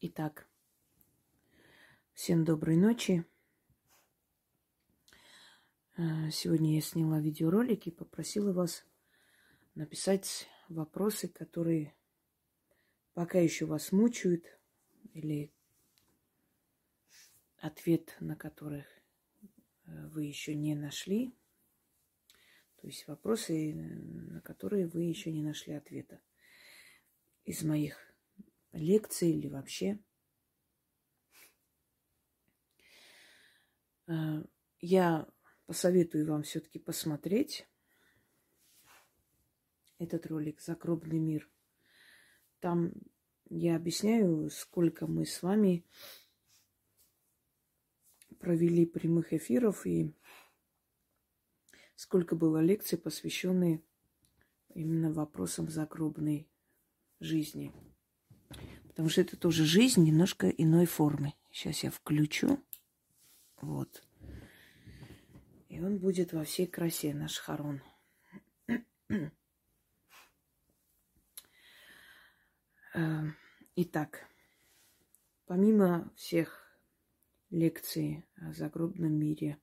Итак, всем доброй ночи. Э, сегодня я сняла видеоролик и попросила вас написать вопросы, которые пока еще вас мучают, или ответ на которых э, вы еще не нашли. То есть вопросы, на которые вы еще не нашли ответа из моих лекции или вообще. Э, я посоветую вам все-таки посмотреть этот ролик «Загробный мир». Там я объясняю, сколько мы с вами провели прямых эфиров и сколько было лекций, посвященных именно вопросам загробной жизни. Потому что это тоже жизнь немножко иной формы. Сейчас я включу. Вот. И он будет во всей красе, наш Харон. Э, итак, помимо всех лекций о загробном мире,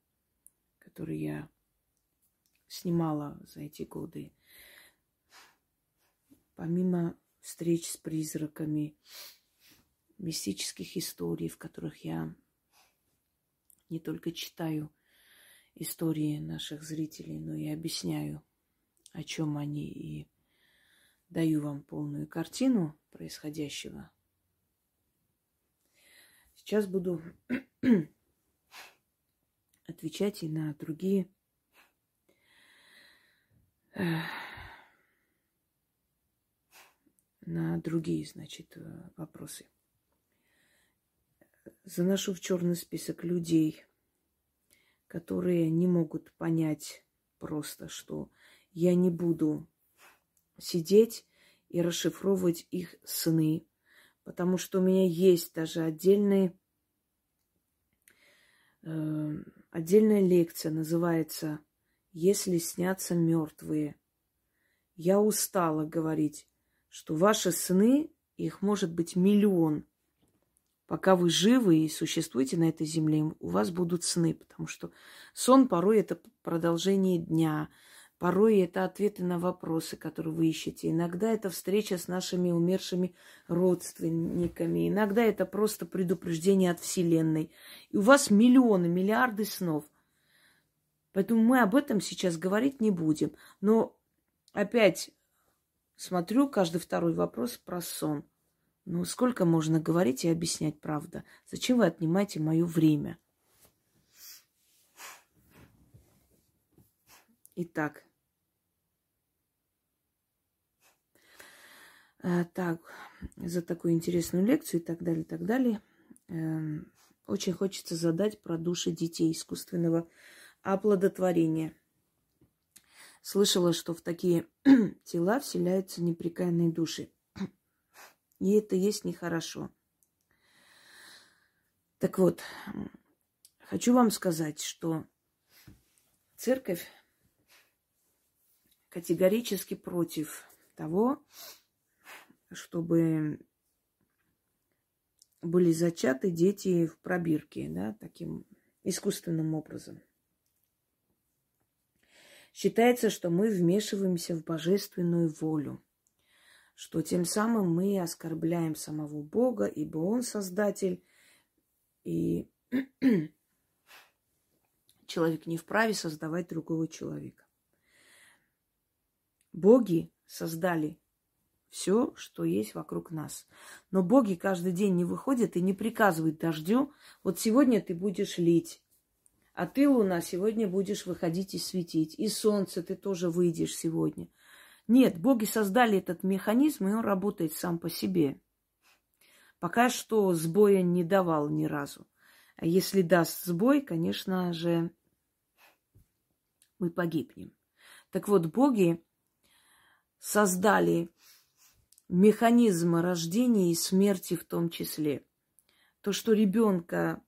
которые я снимала за эти годы, помимо встреч с призраками, мистических историй, в которых я не только читаю истории наших зрителей, но и объясняю, о чем они, и даю вам полную картину происходящего. Сейчас буду отвечать и на другие на другие, значит, э, вопросы. Заношу в черный список людей, которые не могут понять просто, что я не буду сидеть и расшифровывать их сны, потому что у меня есть даже отдельные, э, отдельная лекция, называется «Если снятся мертвые». Я устала говорить что ваши сны, их может быть миллион. Пока вы живы и существуете на этой земле, у вас будут сны, потому что сон порой это продолжение дня, порой это ответы на вопросы, которые вы ищете. Иногда это встреча с нашими умершими родственниками, иногда это просто предупреждение от Вселенной. И у вас миллионы, миллиарды снов. Поэтому мы об этом сейчас говорить не будем. Но опять Смотрю каждый второй вопрос про сон. Ну, сколько можно говорить и объяснять правда? Зачем вы отнимаете мое время? Итак. А, так, за такую интересную лекцию и так далее, и так далее. Э, очень хочется задать про души детей искусственного оплодотворения – Слышала, что в такие тела вселяются непрекаянные души. И это есть нехорошо. Так вот, хочу вам сказать, что церковь категорически против того, чтобы были зачаты дети в пробирке, да, таким искусственным образом. Считается, что мы вмешиваемся в божественную волю, что тем самым мы оскорбляем самого Бога, ибо Он создатель, и человек не вправе создавать другого человека. Боги создали все, что есть вокруг нас. Но боги каждый день не выходят и не приказывают дождю, вот сегодня ты будешь лить, а ты, Луна, сегодня будешь выходить и светить. И Солнце ты тоже выйдешь сегодня. Нет, боги создали этот механизм, и он работает сам по себе. Пока что сбоя не давал ни разу. А если даст сбой, конечно же, мы погибнем. Так вот, боги создали механизм рождения и смерти в том числе. То, что ребенка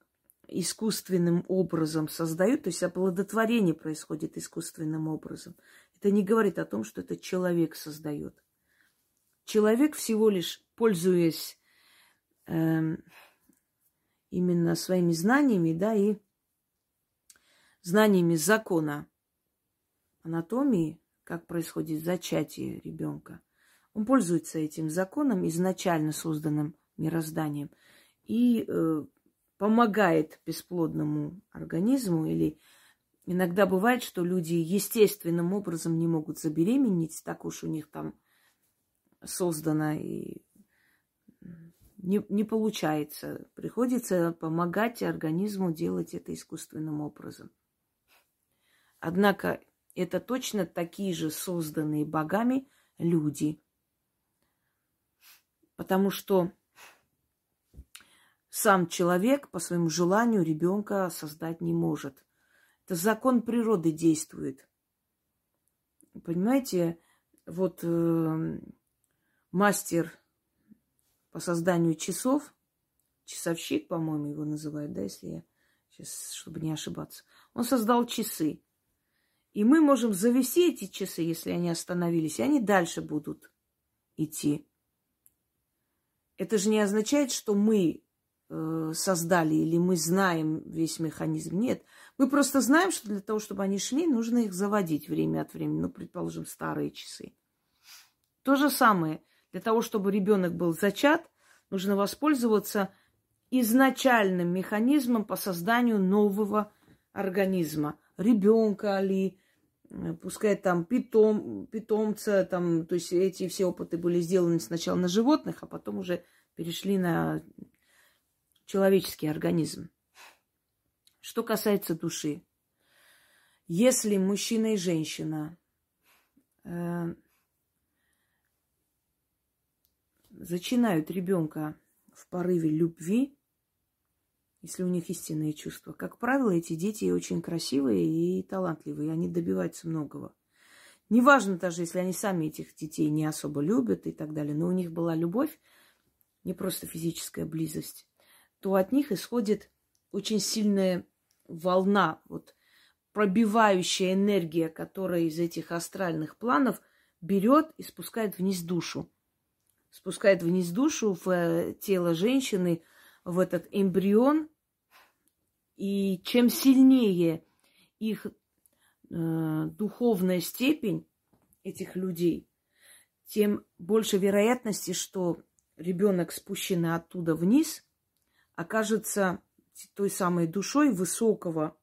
искусственным образом создают, то есть оплодотворение происходит искусственным образом. Это не говорит о том, что это человек создает. Человек всего лишь, пользуясь э, именно своими знаниями, да, и знаниями закона анатомии, как происходит зачатие ребенка. Он пользуется этим законом, изначально созданным мирозданием, и э, помогает бесплодному организму или иногда бывает, что люди естественным образом не могут забеременеть, так уж у них там создано и не, не получается. Приходится помогать организму делать это искусственным образом. Однако это точно такие же созданные богами люди. Потому что сам человек по своему желанию ребенка создать не может. Это закон природы действует. Понимаете, вот э, мастер по созданию часов, часовщик, по-моему, его называют, да, если я сейчас, чтобы не ошибаться, он создал часы. И мы можем завести эти часы, если они остановились, и они дальше будут идти. Это же не означает, что мы создали или мы знаем весь механизм. Нет, мы просто знаем, что для того, чтобы они шли, нужно их заводить время от времени. Ну, предположим, старые часы. То же самое. Для того, чтобы ребенок был зачат, нужно воспользоваться изначальным механизмом по созданию нового организма. Ребенка ли, Э, пускай там питом, питомца, там, то есть эти все опыты были сделаны сначала на животных, а потом уже перешли на человеческий организм. Что касается души, если мужчина и женщина э, зачинают ребенка в порыве любви, если у них истинные чувства. Как правило, эти дети очень красивые и талантливые, они добиваются многого. Неважно даже, если они сами этих детей не особо любят и так далее, но у них была любовь, не просто физическая близость, то от них исходит очень сильная волна, вот пробивающая энергия, которая из этих астральных планов берет и спускает вниз душу. Спускает вниз душу в э, тело женщины, в этот эмбрион, и чем сильнее их э, духовная степень этих людей, тем больше вероятности, что ребенок, спущенный оттуда вниз, окажется той самой душой высокого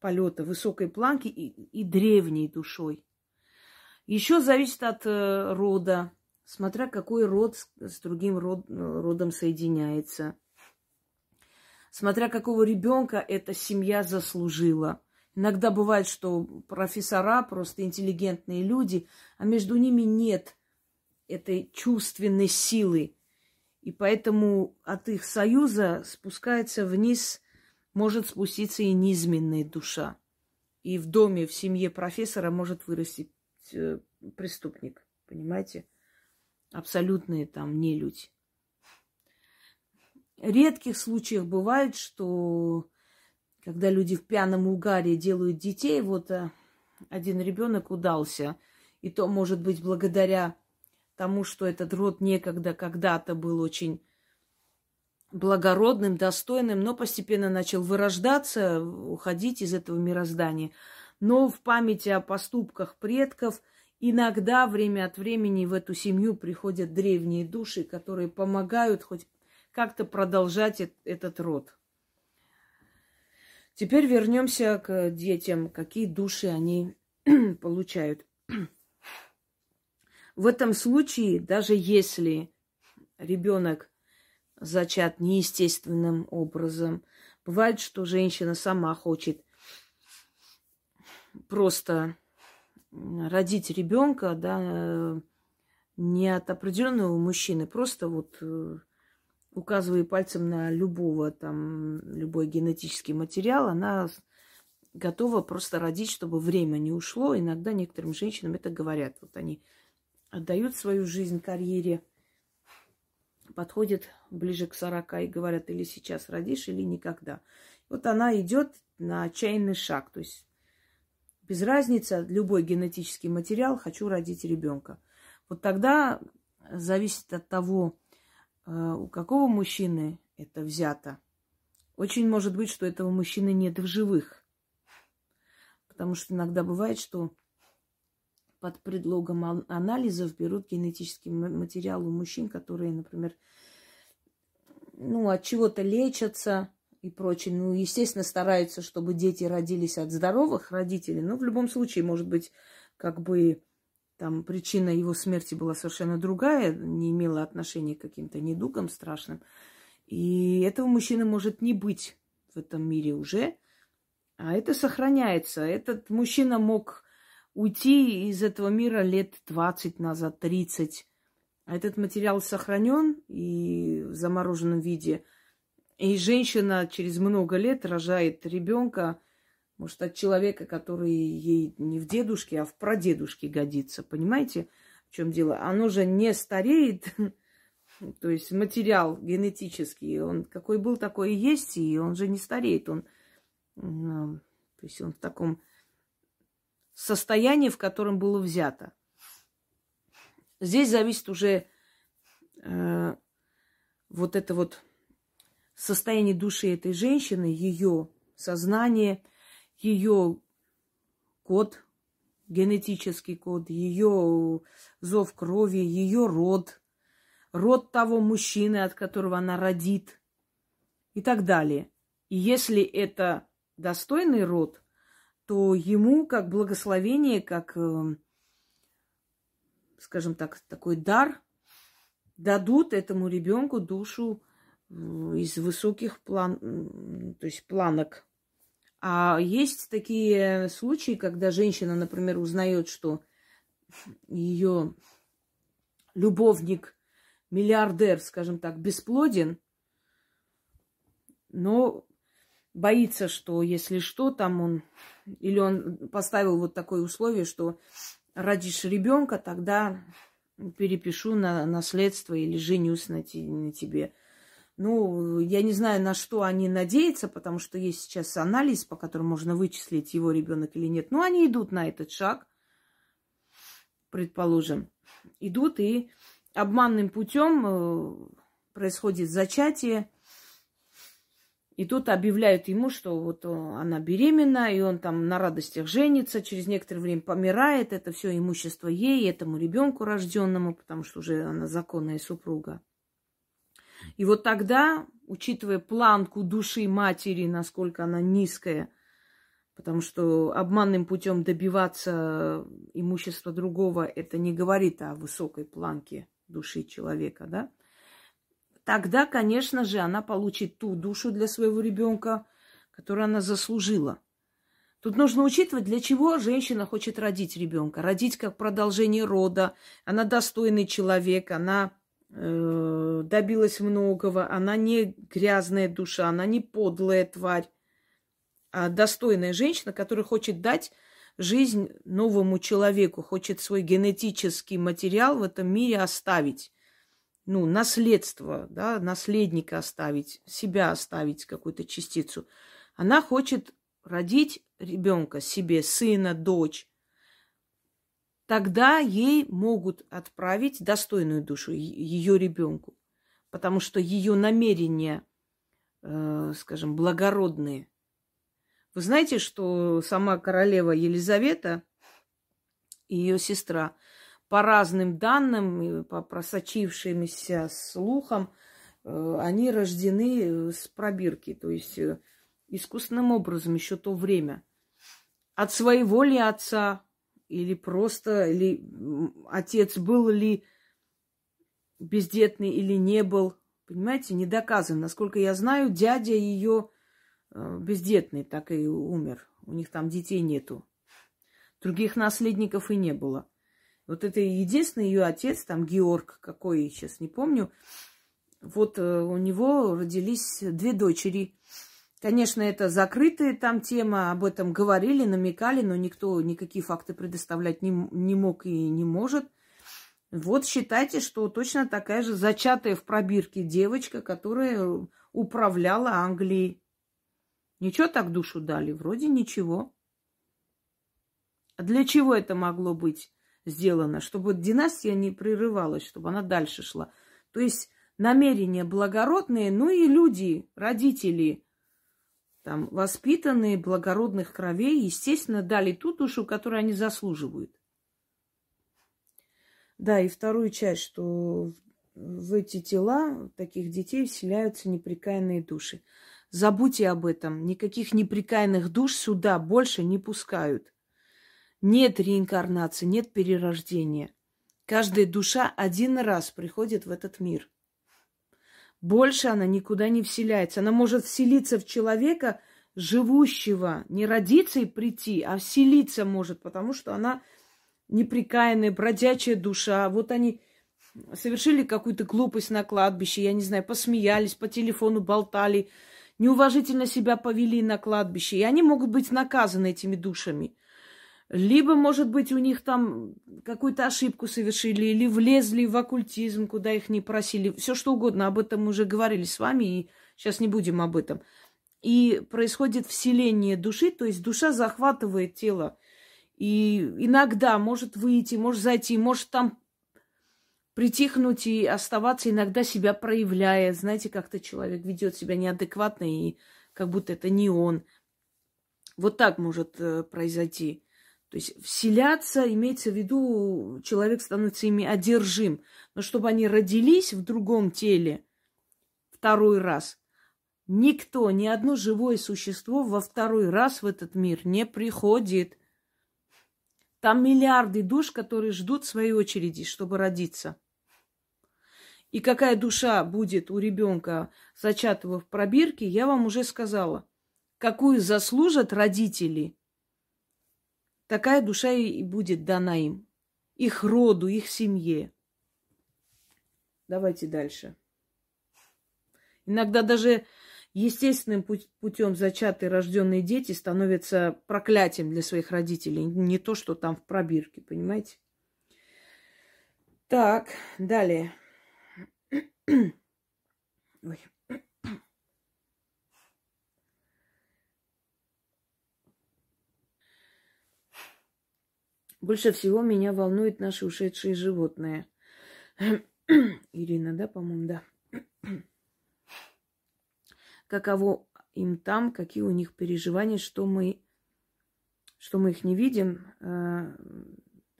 полета, высокой планки и, и древней душой. Еще зависит от э, рода, смотря какой род с, с другим род, родом соединяется смотря какого ребенка эта семья заслужила. Иногда бывает, что профессора просто интеллигентные люди, а между ними нет этой чувственной силы. И поэтому от их союза спускается вниз, может спуститься и низменная душа. И в доме, в семье профессора может вырасти э, преступник. Понимаете? Абсолютные там не люди редких случаях бывает, что когда люди в пьяном угаре делают детей, вот э, один ребенок удался. И то, может быть, благодаря тому, что этот род некогда, когда-то был очень благородным, достойным, но постепенно начал вырождаться, уходить из этого мироздания. Но в памяти о поступках предков иногда время от времени в эту семью приходят древние души, которые помогают хоть как-то продолжать этот род. Теперь вернемся к детям, какие души они получают. В этом случае, даже если ребенок зачат неестественным образом, бывает, что женщина сама хочет просто родить ребенка, да, не от определенного мужчины, просто вот э, указывая пальцем на любого там, любой генетический материал, она готова просто родить, чтобы время не ушло. Иногда некоторым женщинам это говорят. Вот они отдают свою жизнь карьере, подходят ближе к 40 и говорят, или сейчас родишь, или никогда. Вот она идет на отчаянный шаг. То есть без разницы, любой генетический материал, хочу родить ребенка. Вот тогда зависит от того, э, у какого мужчины это взято? Очень может быть, что этого мужчины нет в живых. Потому что иногда бывает, что под предлогом анализов берут генетический материал у мужчин, которые, например, ну, от чего-то лечатся и прочее. Ну, естественно, стараются, чтобы дети родились от здоровых родителей. Но в любом случае, может быть, как бы там причина его смерти была совершенно другая, не имела отношения к каким-то недугам страшным. И этого мужчины может не быть в этом мире уже, а это сохраняется. Этот мужчина мог уйти из этого мира лет 20 назад, 30. А этот материал сохранен и в замороженном виде. И женщина через много лет рожает ребенка, может, от человека, который ей не в дедушке, а в прадедушке годится. Понимаете, в чем дело? Оно же не стареет, то есть материал генетический, он какой был, такой и есть, и он же не стареет. Он, то есть он в таком состоянии, в котором было взято. Здесь зависит уже э, вот это вот состояние души этой женщины, ее сознание, ее код, генетический код, ее зов крови, ее род, род того мужчины, от которого она родит и так далее. И если это достойный род, то ему как благословение, как, э, скажем так, такой дар дадут этому ребенку душу э, из высоких план, то есть планок. А есть такие случаи, когда женщина, например, узнает, что ее любовник, миллиардер, скажем так, бесплоден, но боится, что если что, там он... Или он поставил вот такое условие, что родишь ребенка, тогда перепишу на наследство или женюсь на, те, на тебе. Ну, я не знаю, на что они надеются, потому что есть сейчас анализ, по которому можно вычислить, его ребенок или нет. Но они идут на этот шаг, предположим. Идут и обманным путем э, происходит зачатие, и тут объявляют ему, что вот она беременна, и он там на радостях женится, через некоторое время помирает, это все имущество ей, этому ребенку рожденному, потому что уже она законная супруга. И вот тогда, учитывая планку души матери, насколько она низкая, потому что обманным путем добиваться имущества другого, это не говорит о высокой планке души человека, да? Тогда, конечно же, она получит ту душу для своего ребенка, которую она заслужила. Тут нужно учитывать, для чего женщина хочет родить ребенка. Родить как продолжение рода. Она достойный человек, она э, добилась многого, она не грязная душа, она не подлая тварь, а достойная женщина, которая хочет дать жизнь новому человеку, хочет свой генетический материал в этом мире оставить ну, наследство, да, наследника оставить, себя оставить какую-то частицу. Она хочет родить ребенка себе, сына, дочь. Тогда ей могут отправить достойную душу ее ребенку, потому что ее намерения, э, скажем, благородные. Вы знаете, что сама королева Елизавета и ее сестра – по разным данным, по просочившимся слухам, э, они рождены э, с пробирки, то есть э, искусственным образом еще то время. От своего ли отца, или просто, или отец был ли бездетный или не был, понимаете, не доказано. Насколько я знаю, дядя ее бездетный так и умер. У них там детей нету. Других наследников и не было. Вот это единственный ее отец, там Георг какой, сейчас не помню. Вот э, у него родились две дочери. Конечно, это закрытая там тема, об этом говорили, намекали, но никто никакие факты предоставлять не, не мог и не может. Вот считайте, что точно такая же зачатая в пробирке девочка, которая управляла Англией. Ничего так душу дали? Вроде ничего. А для чего это могло быть? Сделано, чтобы династия не прерывалась, чтобы она дальше шла. То есть намерения благородные, ну и люди, родители, там, воспитанные, благородных кровей, естественно, дали ту душу, которую они заслуживают. Да, и вторую часть, что в эти тела таких детей вселяются неприкаянные души. Забудьте об этом. Никаких неприкаянных душ сюда больше не пускают. Нет реинкарнации, нет перерождения. Каждая душа один раз приходит в этот мир. Больше она никуда не вселяется. Она может вселиться в человека, живущего, не родиться и прийти, а вселиться может, потому что она неприкаянная, бродячая душа. Вот они совершили какую-то глупость на кладбище, я не знаю, посмеялись, по телефону болтали, неуважительно себя повели на кладбище, и они могут быть наказаны этими душами. Либо, может быть, у них там какую-то ошибку совершили, или влезли в оккультизм, куда их не просили. Все что угодно, об этом уже говорили с вами, и сейчас не будем об этом. И происходит вселение души, то есть душа захватывает тело. И иногда может выйти, может зайти, может там притихнуть и оставаться, иногда себя проявляя. Знаете, как-то человек ведет себя неадекватно, и как будто это не он. Вот так может э, произойти. То есть вселяться, имеется в виду, человек становится ими одержим. Но чтобы они родились в другом теле второй раз, никто, ни одно живое существо во второй раз в этот мир не приходит. Там миллиарды душ, которые ждут своей очереди, чтобы родиться. И какая душа будет у ребенка, зачатого в пробирке, я вам уже сказала. Какую заслужат родители – такая душа и будет дана им, их роду, их семье. Давайте дальше. Иногда даже естественным путем зачатые рожденные дети становятся проклятием для своих родителей. Не то, что там в пробирке, понимаете? Так, далее. Ой. Больше всего меня волнуют наши ушедшие животные. Ирина, да, по-моему, да. Каково им там, какие у них переживания, что мы, что мы их не видим. Э,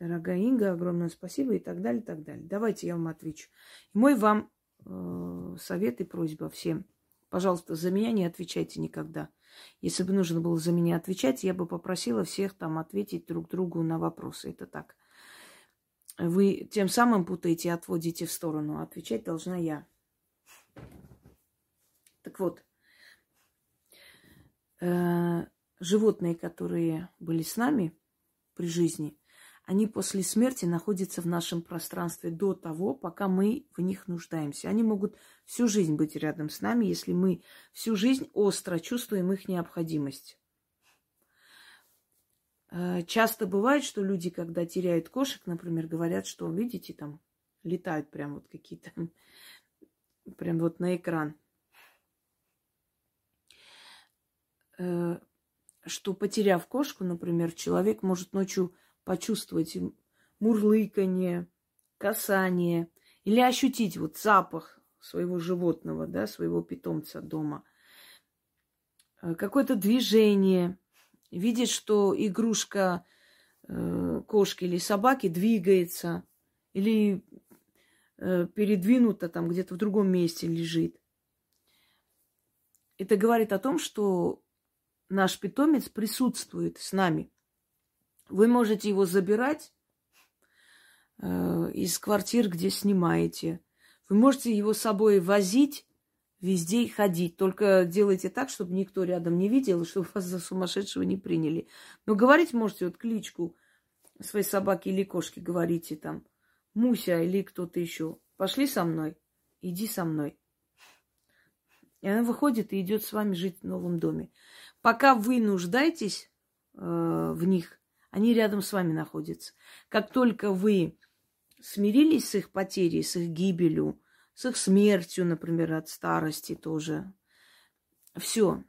дорогая Инга, огромное спасибо и так далее, и так далее. Давайте я вам отвечу. Мой вам э, совет и просьба всем. Пожалуйста, за меня не отвечайте никогда. Если бы нужно было за меня отвечать, я бы попросила всех там ответить друг другу на вопросы. Это так. Вы тем самым путаете отводите в сторону. А отвечать должна я. Так вот, э, животные, которые были с нами при жизни, они после смерти находятся в нашем пространстве до того, пока мы в них нуждаемся. Они могут всю жизнь быть рядом с нами, если мы всю жизнь остро чувствуем их необходимость. Э, часто бывает, что люди, когда теряют кошек, например, говорят, что, видите, там летают прям вот какие-то, прям вот на экран. Э, что, потеряв кошку, например, человек может ночью почувствовать мурлыканье, касание или ощутить вот запах своего животного, да, своего питомца дома. Э, какое-то движение, видеть, что игрушка э, кошки или собаки двигается, или э, передвинута там где-то в другом месте лежит. Это говорит о том, что наш питомец присутствует с нами. Вы можете его забирать э, из квартир, где снимаете. Вы можете его с собой возить везде и ходить. Только делайте так, чтобы никто рядом не видел, чтобы вас за сумасшедшего не приняли. Но говорить можете вот кличку своей собаки или кошки, говорите там, Муся или кто-то еще. Пошли со мной, иди со мной. И она выходит и идет с вами жить в новом доме. Пока вы нуждаетесь э, в них, они рядом с вами находятся. Как только вы смирились с их потерей, с их гибелью, с их смертью, например, от старости тоже, все,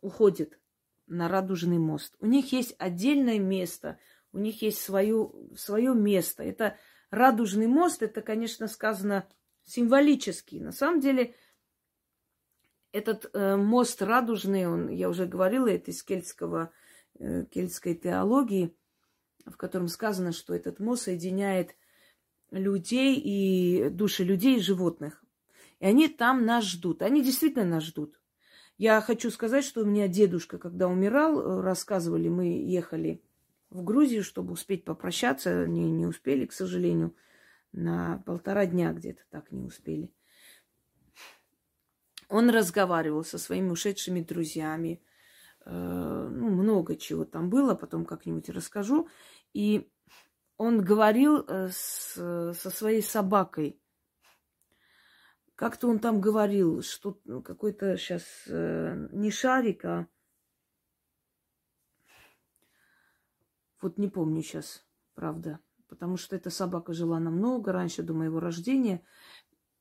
уходит на радужный мост. У них есть отдельное место, у них есть свое, свое место. Это радужный мост, это, конечно, сказано символический. На самом деле, этот э, мост радужный, он, я уже говорила, это из кельтского, кельтской теологии, в котором сказано, что этот мост соединяет людей и души людей и животных. И они там нас ждут. Они действительно нас ждут. Я хочу сказать, что у меня дедушка, когда умирал, э, рассказывали, мы ехали в Грузию, чтобы успеть попрощаться. Не, не успели, к сожалению, на полтора дня где-то так не успели. Он разговаривал со своими ушедшими друзьями. Э, ну, много чего там было, потом как-нибудь расскажу. И он говорил э, с, со своей собакой. Как-то он там говорил, что ну, какой-то сейчас э, не шарик, а вот не помню сейчас, правда, потому что эта собака жила намного раньше, до моего рождения.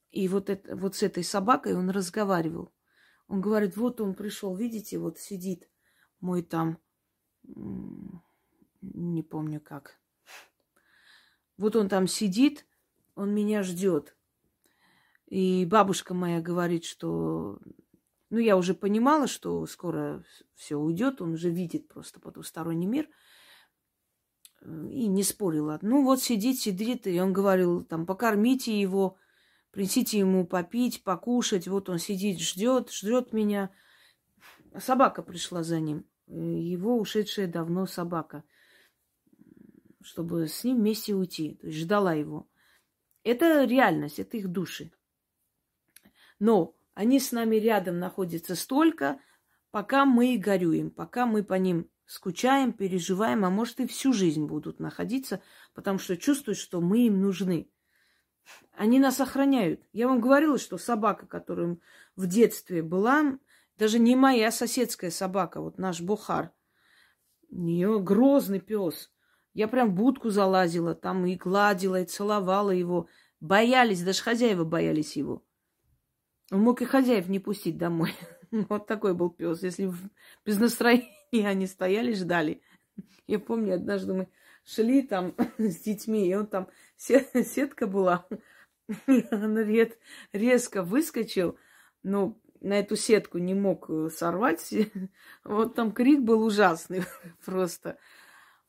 И вот, это, вот с этой собакой он разговаривал. Он говорит, вот он пришел, видите, вот сидит мой там, не помню как. Вот он там сидит, он меня ждет. И бабушка моя говорит, что... Ну, я уже понимала, что скоро все уйдет, он уже видит просто потусторонний мир. И не спорила. Ну, вот сидит, сидит, и он говорил, там, покормите его, принесите ему попить, покушать. Вот он сидит, ждет, ждет меня. Собака пришла за ним. Его ушедшая давно собака. Чтобы с ним вместе уйти. То есть ждала его. Это реальность, это их души. Но они с нами рядом находятся столько, пока мы горюем, пока мы по ним скучаем, переживаем, а может и всю жизнь будут находиться, потому что чувствуют, что мы им нужны. Они нас охраняют. Я вам говорила, что собака, которая в детстве была, даже не моя соседская собака, вот наш Бухар, у нее грозный пес. Я прям в будку залазила, там и гладила, и целовала его. Боялись, даже хозяева боялись его. Он мог и хозяев не пустить домой. Вот такой был пес. Если без настроения они стояли, ждали. Я помню, однажды мы шли там с детьми, и он там сетка была. Он резко выскочил, но на эту сетку не мог э, сорвать. Вот там крик был ужасный просто.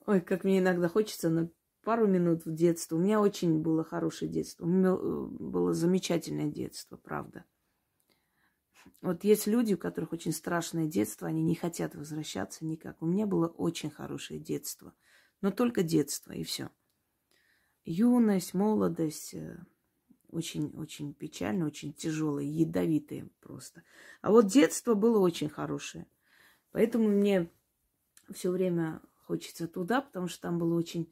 Ой, как мне иногда хочется на пару минут в детство. У меня очень было хорошее детство. У меня э, было замечательное детство, правда. Вот есть люди, у которых очень страшное детство, они не хотят возвращаться никак. У меня было очень хорошее детство, но только детство и все. Юность, молодость, очень-очень печально, очень тяжелое, ядовитое просто. А вот детство было очень хорошее. Поэтому мне все время хочется туда, потому что там было очень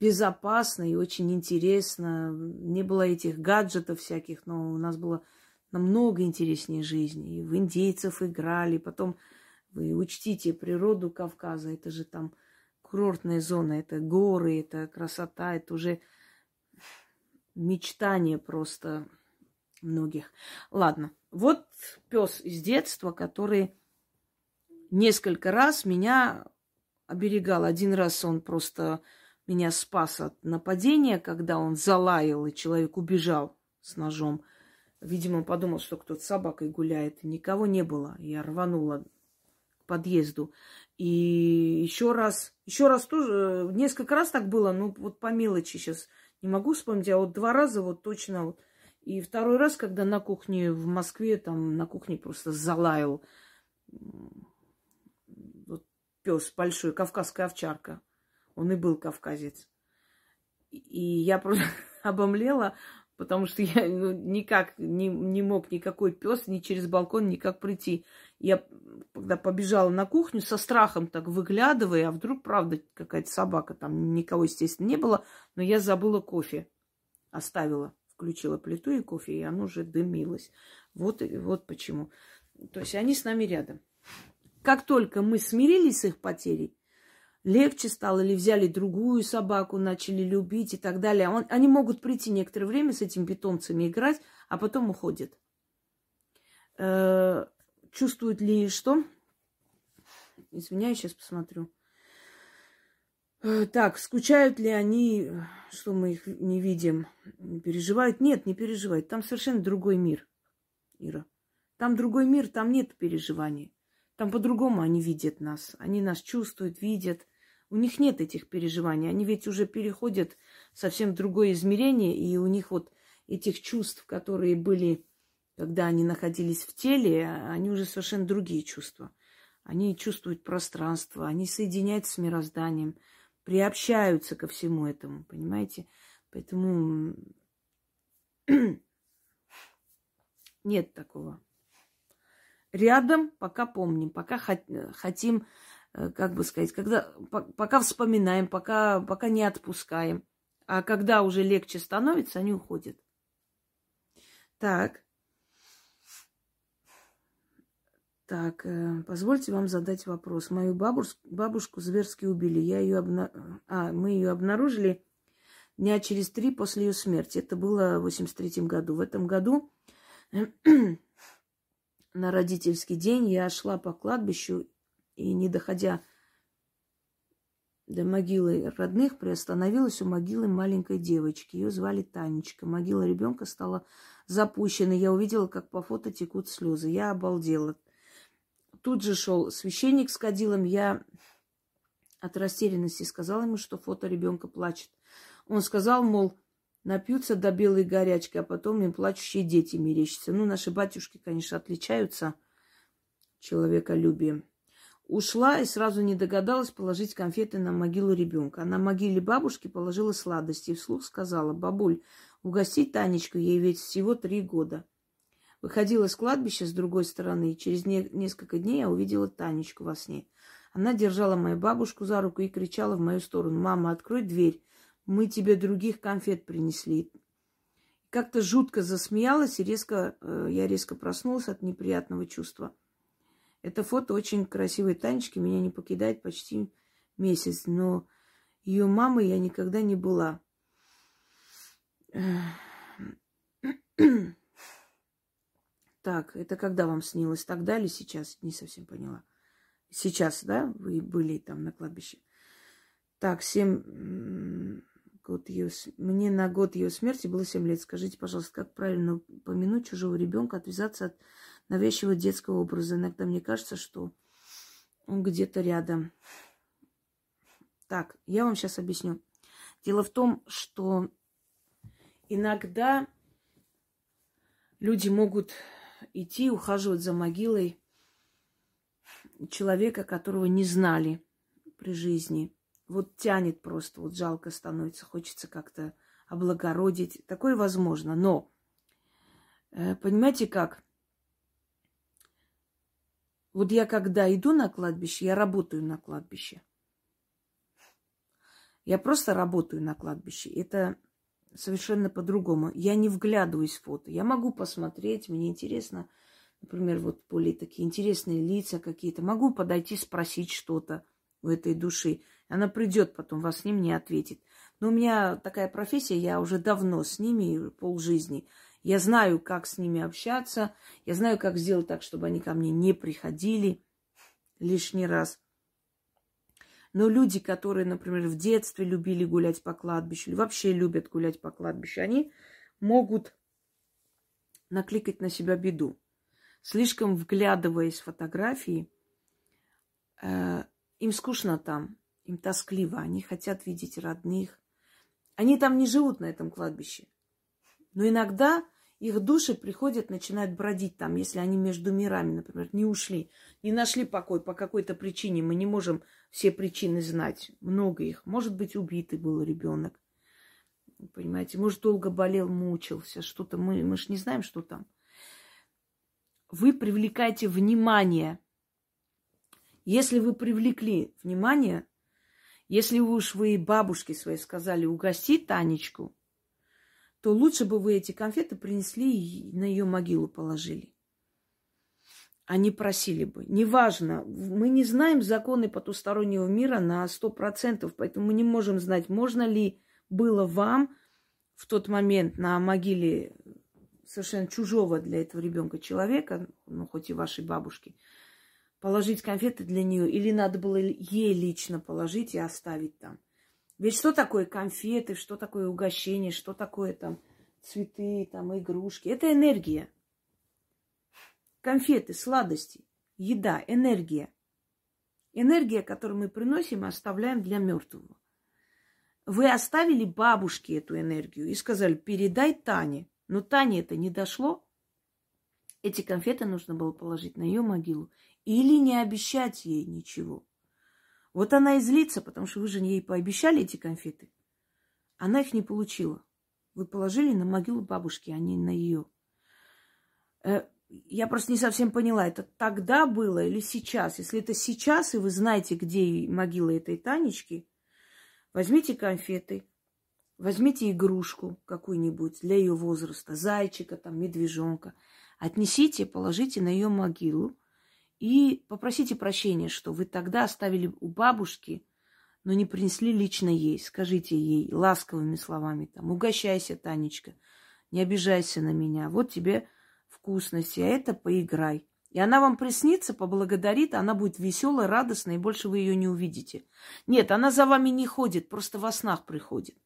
безопасно и очень интересно. Не было этих гаджетов всяких, но у нас было намного интереснее жизни. И в индейцев играли, потом вы учтите природу Кавказа, это же там курортная зона, это горы, это красота, это уже мечтание просто многих. Ладно, вот пес из детства, который несколько раз меня оберегал. Один раз он просто меня спас от нападения, когда он залаял, и человек убежал с ножом. Видимо, подумал, что кто-то с собакой гуляет. Никого не было. Я рванула к подъезду. И еще раз, еще раз тоже, несколько раз так было, ну вот по мелочи сейчас не могу вспомнить, а вот два раза вот точно вот. И второй раз, когда на кухне в Москве, там на кухне просто залаял вот пес большой, кавказская овчарка. Он и был кавказец. И я просто обомлела, потому что я ну, никак не, не мог никакой пес ни через балкон никак прийти. Я когда побежала на кухню со страхом так выглядывая, а вдруг, правда, какая-то собака, там никого, естественно, не было, но я забыла кофе, оставила, включила плиту и кофе, и оно уже дымилось. Вот, вот почему. То есть они с нами рядом. Как только мы смирились с их потерей, легче стало, или взяли другую собаку, начали любить и так далее. Он, они могут прийти некоторое время с этими питомцами играть, а потом уходят. Э, чувствуют ли что? Извиняюсь, сейчас посмотрю. Э, так, скучают ли они, что мы их не видим? Переживают? Нет, не переживают. Там совершенно другой мир, Ира. Там другой мир, там нет переживаний. Там по-другому они видят нас. Они нас чувствуют, видят. У них нет этих переживаний. Они ведь уже переходят совсем в другое измерение, и у них вот этих чувств, которые были, когда они находились в теле, они уже совершенно другие чувства. Они чувствуют пространство, они соединяются с мирозданием, приобщаются ко всему этому, понимаете? Поэтому нет такого. Рядом пока помним, пока хотим, как бы сказать, когда, пока вспоминаем, пока, пока не отпускаем. А когда уже легче становится, они уходят. Так. Так, э, позвольте вам задать вопрос. Мою бабушку, бабушку зверски убили. Я ее обна... а, мы ее обнаружили дня через три после ее смерти. Это было в 83 году. В этом году на родительский день я шла по кладбищу и, не доходя до могилы родных, приостановилась у могилы маленькой девочки. Ее звали Танечка. Могила ребенка стала запущенной. Я увидела, как по фото текут слезы. Я обалдела. Тут же шел священник с кадилом. Я от растерянности сказала ему, что фото ребенка плачет. Он сказал, мол, напьются до белой горячки, а потом им плачущие дети мерещатся. Ну, наши батюшки, конечно, отличаются человеколюбием. Ушла и сразу не догадалась положить конфеты на могилу ребенка. А на могиле бабушки положила сладости и вслух сказала, бабуль, угостить Танечку, ей ведь всего три года. Выходила с кладбища с другой стороны, и через не- несколько дней я увидела Танечку во сне. Она держала мою бабушку за руку и кричала в мою сторону, мама, открой дверь, мы тебе других конфет принесли. Как-то жутко засмеялась, и резко, э, я резко проснулась от неприятного чувства. Это фото очень красивой Танечки меня не покидает почти месяц, но ее мамой я никогда не была. Так, это когда вам снилось? Тогда или сейчас? Не совсем поняла. Сейчас, да, вы были там на кладбище? Так, семь год ее, мне на год ее смерти было 7 лет. Скажите, пожалуйста, как правильно помянуть чужого ребенка, отвязаться от навязчивого детского образа? Иногда мне кажется, что он где-то рядом. Так, я вам сейчас объясню. Дело в том, что иногда люди могут идти ухаживать за могилой человека, которого не знали при жизни – вот тянет просто, вот жалко становится, хочется как-то облагородить. Такое возможно, но э, понимаете как? Вот я когда иду на кладбище, я работаю на кладбище. Я просто работаю на кладбище. Это совершенно по-другому. Я не вглядываюсь в фото. Я могу посмотреть, мне интересно, например, вот более такие интересные лица какие-то. Могу подойти, спросить что-то у этой души. Она придет потом, вас с ним не ответит. Но у меня такая профессия, я уже давно с ними, полжизни. Я знаю, как с ними общаться, я знаю, как сделать так, чтобы они ко мне не приходили лишний раз. Но люди, которые, например, в детстве любили гулять по кладбищу, или вообще любят гулять по кладбищу, они могут накликать на себя беду. Слишком вглядываясь в фотографии, э, им скучно там, им тоскливо, они хотят видеть родных. Они там не живут на этом кладбище. Но иногда их души приходят, начинают бродить там, если они между мирами, например, не ушли, не нашли покой по какой-то причине. Мы не можем все причины знать. Много их. Может быть, убитый был ребенок. Понимаете, может, долго болел, мучился, что-то. Мы, мы же не знаем, что там. Вы привлекаете внимание если вы привлекли внимание, если уж вы бабушке своей сказали угостить Танечку, то лучше бы вы эти конфеты принесли и на ее могилу положили. Они просили бы. Неважно, мы не знаем законы потустороннего мира на сто процентов, поэтому мы не можем знать, можно ли было вам в тот момент на могиле совершенно чужого для этого ребенка человека, ну хоть и вашей бабушки, положить конфеты для нее, или надо было ей лично положить и оставить там. Ведь что такое конфеты, что такое угощение, что такое там цветы, там игрушки? Это энергия. Конфеты, сладости, еда, энергия. Энергия, которую мы приносим оставляем для мертвого. Вы оставили бабушке эту энергию и сказали, передай Тане. Но Тане это не дошло. Эти конфеты нужно было положить на ее могилу или не обещать ей ничего. Вот она и злится, потому что вы же ей пообещали эти конфеты. Она их не получила. Вы положили на могилу бабушки, а не на ее. Э, я просто не совсем поняла, это тогда было или сейчас? Если это сейчас, и вы знаете, где могила этой Танечки, возьмите конфеты, возьмите игрушку какую-нибудь для ее возраста, зайчика, там, медвежонка, отнесите, положите на ее могилу и попросите прощения, что вы тогда оставили у бабушки, но не принесли лично ей. Скажите ей ласковыми словами, там, угощайся, Танечка, не обижайся на меня. Вот тебе вкусности, а это поиграй. И она вам приснится, поблагодарит, она будет веселая, радостная, и больше вы ее не увидите. Нет, она за вами не ходит, просто во снах приходит.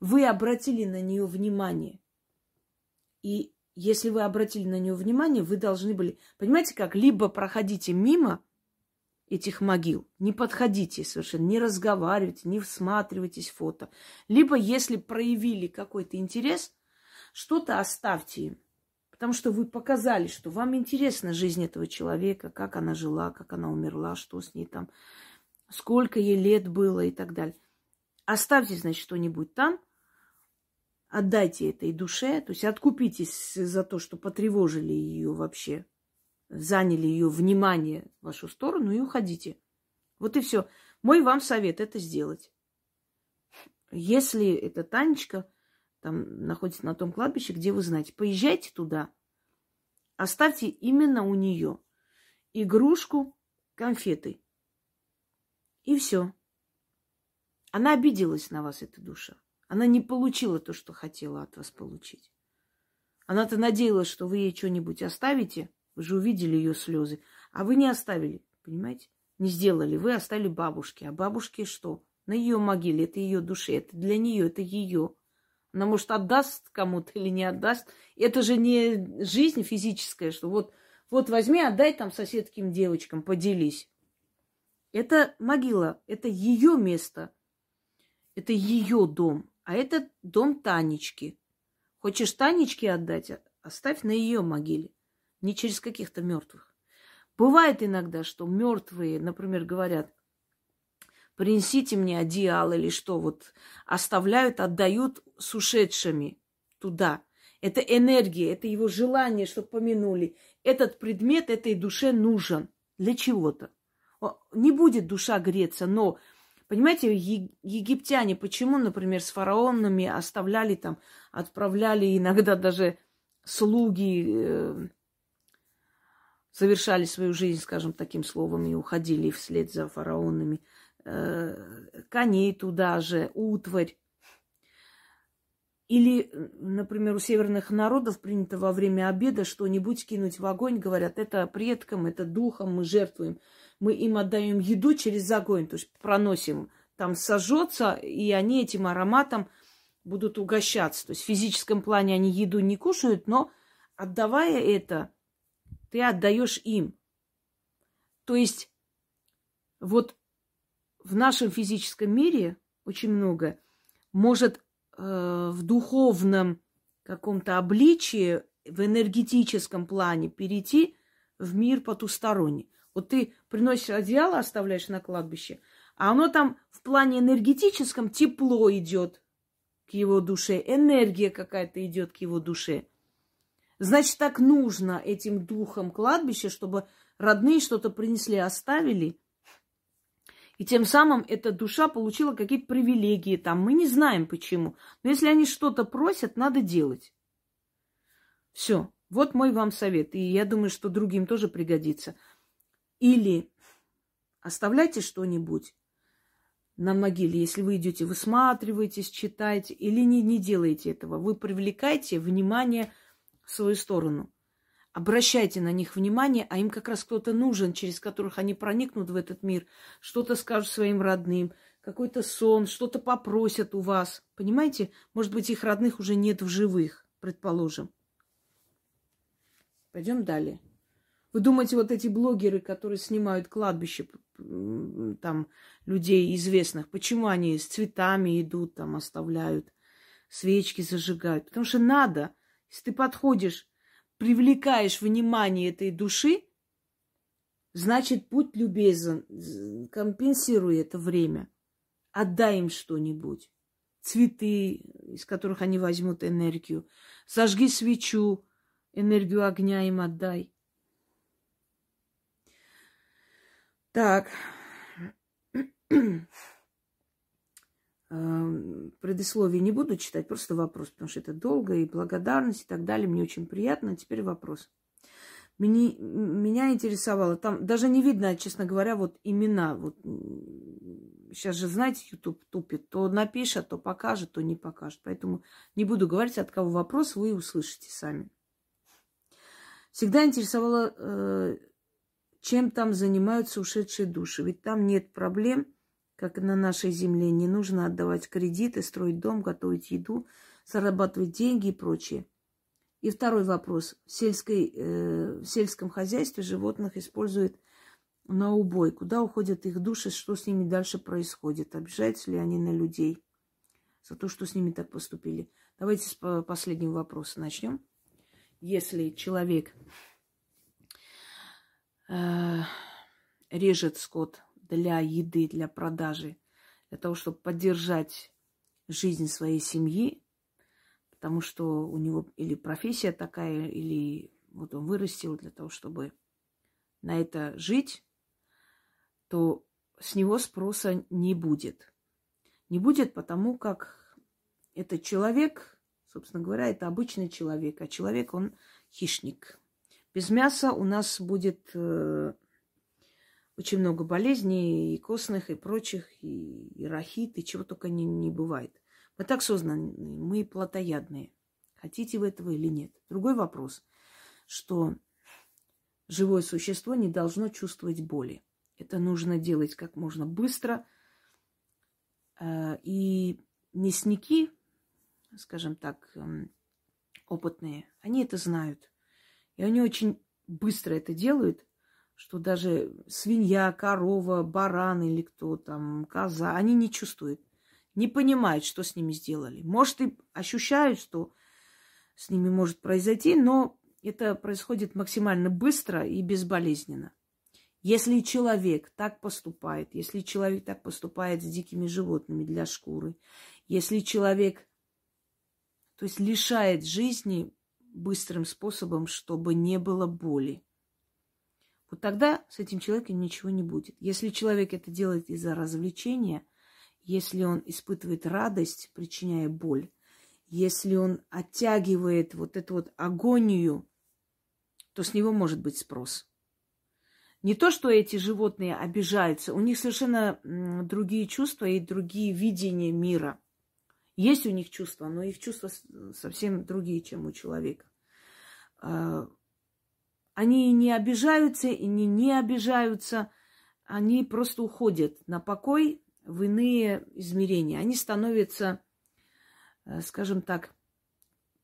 Вы обратили на нее внимание. И если вы обратили на нее внимание, вы должны были, понимаете как, либо проходите мимо этих могил, не подходите совершенно, не разговаривайте, не всматривайтесь в фото. Либо, если проявили какой-то интерес, что-то оставьте им. Потому что вы показали, что вам интересна жизнь этого человека, как она жила, как она умерла, что с ней там, сколько ей лет было и так далее. Оставьте, значит, что-нибудь там – отдайте этой душе, то есть откупитесь за то, что потревожили ее вообще, заняли ее внимание в вашу сторону и уходите. Вот и все. Мой вам совет это сделать. Если эта Танечка там находится на том кладбище, где вы знаете, поезжайте туда, оставьте именно у нее игрушку, конфеты. И все. Она обиделась на вас, эта душа. Она не получила то, что хотела от вас получить. Она-то надеялась, что вы ей что-нибудь оставите. Вы же увидели ее слезы. А вы не оставили, понимаете? Не сделали. Вы оставили бабушке. А бабушке что? На ее могиле. Это ее душе. Это для нее. Это ее. Она, может, отдаст кому-то или не отдаст. Это же не жизнь физическая, что вот, вот возьми, отдай там соседским девочкам, поделись. Это могила, это ее место, это ее дом. А это дом Танечки. Хочешь Танечке отдать, а, оставь на ее могиле, не через каких-то мертвых. Бывает иногда, что мертвые, например, говорят, принесите мне одеяло или что, вот оставляют, отдают с ушедшими туда. Это энергия, это его желание, чтобы помянули. Этот предмет этой душе нужен для чего-то. Не будет душа греться, но Понимаете, египтяне, почему, например, с фараонами оставляли там, отправляли иногда даже слуги, э, совершали свою жизнь, скажем таким словом, и уходили вслед за фараонами. Э, коней туда же, утварь. Или, например, у северных народов принято во время обеда что-нибудь кинуть в огонь, говорят, это предкам, это духом мы жертвуем мы им отдаем еду через огонь, то есть проносим, там сожжется, и они этим ароматом будут угощаться. То есть в физическом плане они еду не кушают, но отдавая это, ты отдаешь им. То есть вот в нашем физическом мире очень много может э, в духовном каком-то обличии, в энергетическом плане перейти в мир потусторонний. Вот ты приносишь одеяло, оставляешь на кладбище, а оно там в плане энергетическом тепло идет к его душе, энергия какая-то идет к его душе. Значит, так нужно этим духом кладбища, чтобы родные что-то принесли, оставили. И тем самым эта душа получила какие-то привилегии там. Мы не знаем почему. Но если они что-то просят, надо делать. Все. Вот мой вам совет. И я думаю, что другим тоже пригодится. Или оставляйте что-нибудь на могиле, если вы идете, высматриваетесь, читаете, или не, не делаете этого. Вы привлекаете внимание в свою сторону. Обращайте на них внимание, а им как раз кто-то нужен, через которых они проникнут в этот мир, что-то скажут своим родным, какой-то сон, что-то попросят у вас. Понимаете? Может быть, их родных уже нет в живых, предположим. Пойдем далее. Вы думаете, вот эти блогеры, которые снимают кладбище там людей известных, почему они с цветами идут, там оставляют, свечки зажигают? Потому что надо. Если ты подходишь, привлекаешь внимание этой души, значит, будь любезен, компенсируй это время. Отдай им что-нибудь. Цветы, из которых они возьмут энергию. Зажги свечу, энергию огня им отдай. Так. Эм, предисловие не буду читать, просто вопрос, потому что это долго и благодарность и так далее. Мне очень приятно. Теперь вопрос. Меня, меня интересовало, там даже не видно, честно говоря, вот имена. Вот сейчас же, знаете, YouTube тупит. То напишет, то покажет, то не покажет. Поэтому не буду говорить, от кого вопрос, вы услышите сами. Всегда интересовало э, чем там занимаются ушедшие души. Ведь там нет проблем, как на нашей земле. Не нужно отдавать кредиты, строить дом, готовить еду, зарабатывать деньги и прочее. И второй вопрос. В, сельской, э, в сельском хозяйстве животных используют на убой. Куда уходят их души, что с ними дальше происходит? Обижаются ли они на людей за то, что с ними так поступили? Давайте с последнего вопроса начнем. Если человек режет скот для еды, для продажи, для того, чтобы поддержать жизнь своей семьи, потому что у него или профессия такая, или вот он вырастил для того, чтобы на это жить, то с него спроса не будет. Не будет потому, как этот человек, собственно говоря, это обычный человек, а человек, он хищник, без мяса у нас будет э, очень много болезней, и костных, и прочих, и, и рахит, и чего только не, не бывает. Мы так созданы, мы плотоядные. Хотите вы этого или нет? Другой вопрос, что живое существо не должно чувствовать боли. Это нужно делать как можно быстро. Э, и мясники, скажем так, эм, опытные, они это знают. И они очень быстро это делают, что даже свинья, корова, баран или кто там, коза, они не чувствуют, не понимают, что с ними сделали. Может, и ощущают, что с ними может произойти, но это происходит максимально быстро и безболезненно. Если человек так поступает, если человек так поступает с дикими животными для шкуры, если человек, то есть лишает жизни быстрым способом, чтобы не было боли. Вот тогда с этим человеком ничего не будет. Если человек это делает из-за развлечения, если он испытывает радость, причиняя боль, если он оттягивает вот эту вот агонию, то с него может быть спрос. Не то, что эти животные обижаются, у них совершенно другие чувства и другие видения мира – есть у них чувства, но их чувства совсем другие, чем у человека. А, они не обижаются и не не обижаются, они просто уходят на покой в иные измерения. Они становятся, э, скажем так,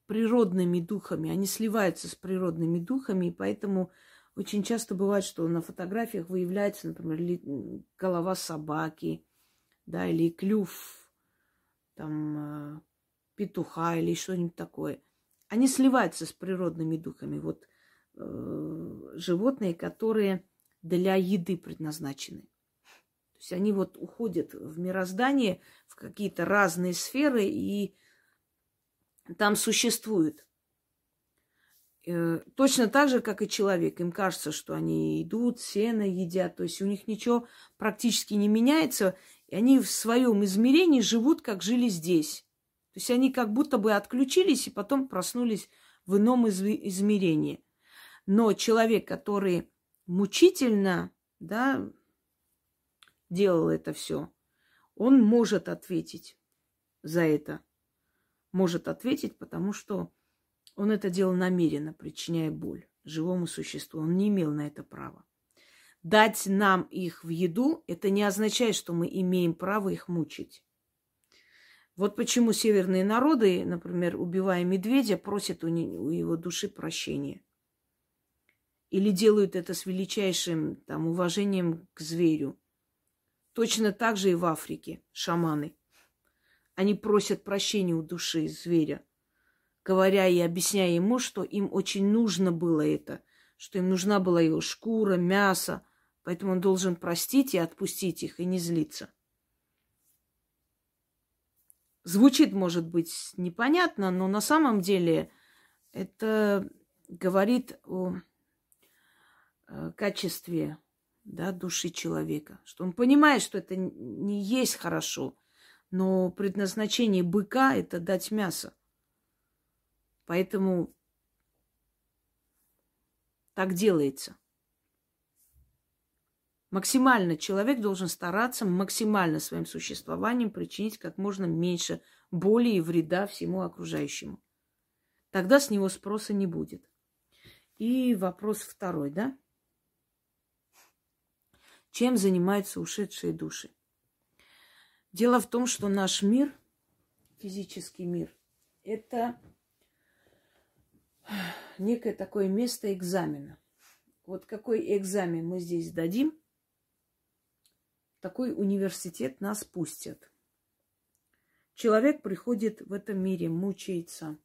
природными духами, они сливаются с природными духами, и поэтому очень часто бывает, что на фотографиях выявляется, например, голова собаки, да, или клюв там э, петуха или что-нибудь такое. Они сливаются с природными духами. Вот э, животные, которые для еды предназначены. То есть они вот уходят в мироздание, в какие-то разные сферы и там существуют. Э, точно так же, как и человек. Им кажется, что они идут, сено едят. То есть у них ничего практически не меняется. И они в своем измерении живут, как жили здесь. То есть они как будто бы отключились и потом проснулись в ином из- измерении. Но человек, который мучительно да, делал это все, он может ответить за это. Может ответить, потому что он это делал намеренно, причиняя боль живому существу. Он не имел на это права. Дать нам их в еду, это не означает, что мы имеем право их мучить. Вот почему северные народы, например, убивая медведя, просят у, его души прощения. Или делают это с величайшим там, уважением к зверю. Точно так же и в Африке шаманы. Они просят прощения у души зверя, говоря и объясняя ему, что им очень нужно было это, что им нужна была его шкура, мясо, поэтому он должен простить и отпустить их, и не злиться. Звучит, может быть, непонятно, но на самом деле это говорит о э, качестве да, души человека. Что он понимает, что это не есть хорошо, но предназначение быка – это дать мясо. Поэтому так делается. Максимально человек должен стараться максимально своим существованием причинить как можно меньше боли и вреда всему окружающему. Тогда с него спроса не будет. И вопрос второй, да? Чем занимаются ушедшие души? Дело в том, что наш мир, физический мир, это некое такое место экзамена. Вот какой экзамен мы здесь дадим, такой университет нас пустят. Человек приходит в этом мире, мучается,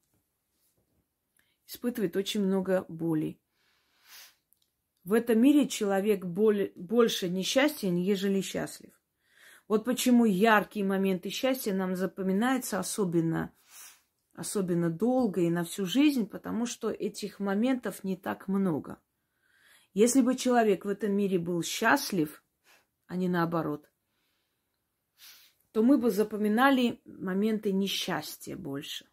испытывает очень много болей. В этом мире человек боль, больше несчастен, ежели счастлив. Вот почему яркие моменты счастья нам запоминаются особенно, особенно долго и на всю жизнь, потому что этих моментов не так много. Если бы человек в этом мире был счастлив, а не наоборот, то мы бы запоминали моменты несчастья больше.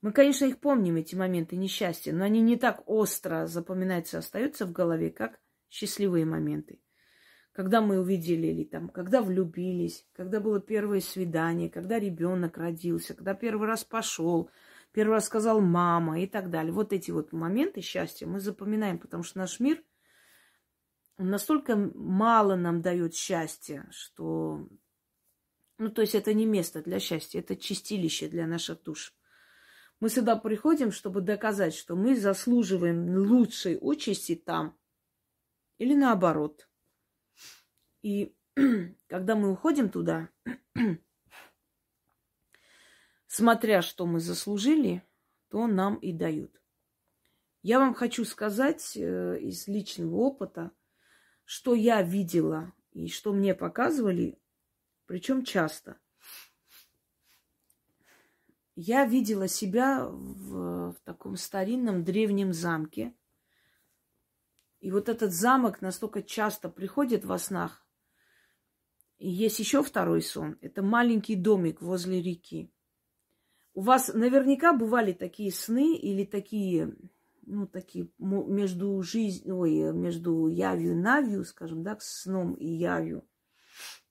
Мы, конечно, их помним, эти моменты несчастья, но они не так остро запоминаются, остаются в голове, как счастливые моменты. Когда мы увидели, или там, когда влюбились, когда было первое свидание, когда ребенок родился, когда первый раз пошел, первый раз сказал мама и так далее. Вот эти вот моменты счастья мы запоминаем, потому что наш мир – настолько мало нам дает счастья, что... Ну, то есть это не место для счастья, это чистилище для наших душ. Мы сюда приходим, чтобы доказать, что мы заслуживаем лучшей участи там. Или наоборот. И когда мы уходим туда, смотря что мы заслужили, то нам и дают. Я вам хочу сказать э, из личного опыта – что я видела и что мне показывали, причем часто. Я видела себя в, в таком старинном древнем замке. И вот этот замок настолько часто приходит во снах. И есть еще второй сон. Это маленький домик возле реки. У вас наверняка бывали такие сны или такие ну, такие между жизнью, ой, между явью и навью, скажем, да, сном и явью.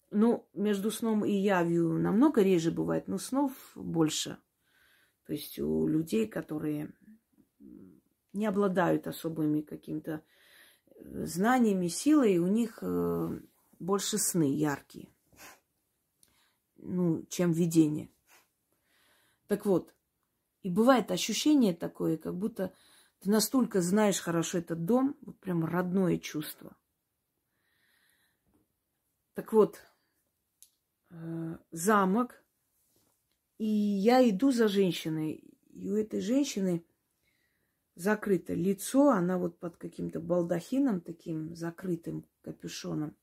Ну, между сном и явью намного реже бывает, но снов больше. То есть у людей, которые не обладают особыми какими-то э, знаниями, силой, у них э, больше сны яркие, ну, чем видение. Так вот, и бывает ощущение такое, как будто ты настолько знаешь хорошо этот дом, вот прям родное чувство. Так вот, э, замок, и я иду за женщиной, и у этой женщины закрыто лицо, она вот под каким-то балдахином таким закрытым капюшоном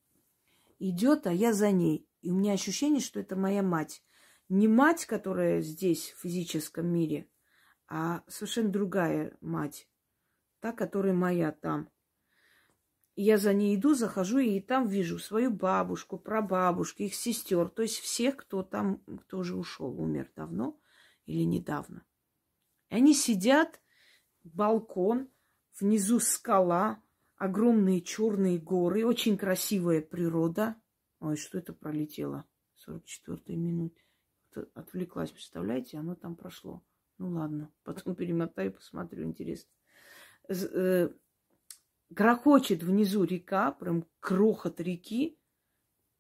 идет, а я за ней. И у меня ощущение, что это моя мать. Не мать, которая здесь, в физическом мире, а совершенно другая мать, та, которая моя там. Я за ней иду, захожу, и там вижу свою бабушку, прабабушку, их сестер, то есть всех, кто там, кто уже ушел, умер давно или недавно. И они сидят, балкон, внизу скала, огромные черные горы, очень красивая природа. Ой, что это пролетело? 44 минут. Отвлеклась, представляете? Оно там прошло. Ну ладно, потом перемотаю, посмотрю, интересно. Э, грохочет внизу река, прям крохот реки.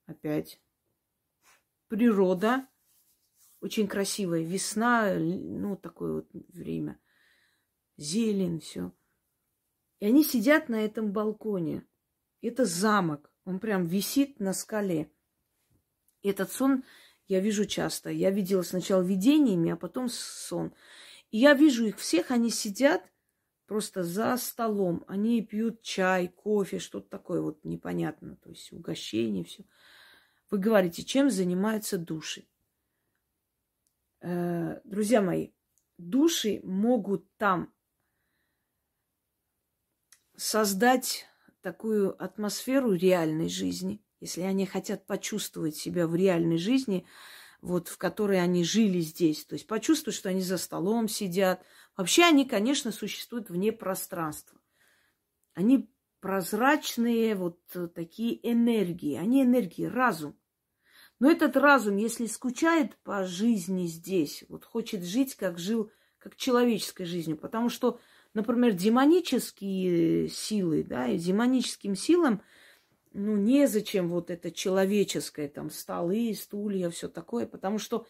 Опять. Природа. Очень красивая. Весна, ну, такое вот время. Зелень, все. И они сидят на этом балконе. Это замок. Он прям висит на скале. И этот сон я вижу часто. Я видела сначала видениями, а потом сон. И я вижу их всех, они сидят просто за столом. Они пьют чай, кофе, что-то такое вот непонятно. То есть угощение, все. Вы говорите, чем занимаются души? Э, друзья мои, души могут там создать такую атмосферу реальной жизни, если они хотят почувствовать себя в реальной жизни, вот в которой они жили здесь, то есть почувствовать, что они за столом сидят. Вообще они, конечно, существуют вне пространства. Они прозрачные вот такие энергии, они энергии, разум. Но этот разум, если скучает по жизни здесь, вот хочет жить, как жил, как человеческой жизнью, потому что например, демонические силы, да, и демоническим силам, ну, незачем вот это человеческое, там, столы, стулья, все такое, потому что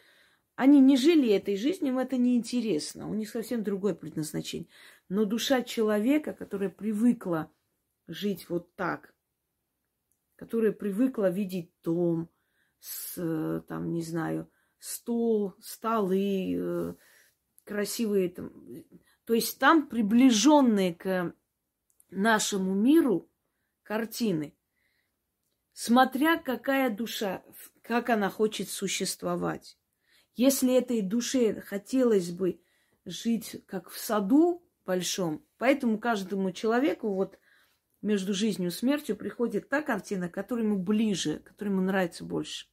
они не жили этой жизнью, им это не интересно, у них совсем другое предназначение. Но душа человека, которая привыкла жить вот так, которая привыкла видеть дом, с, там, не знаю, стол, столы, э, красивые там, то есть там приближенные к нашему миру картины, смотря какая душа, как она хочет существовать. Если этой душе хотелось бы жить как в саду большом, поэтому каждому человеку вот между жизнью и смертью приходит та картина, которая ему ближе, которая ему нравится больше.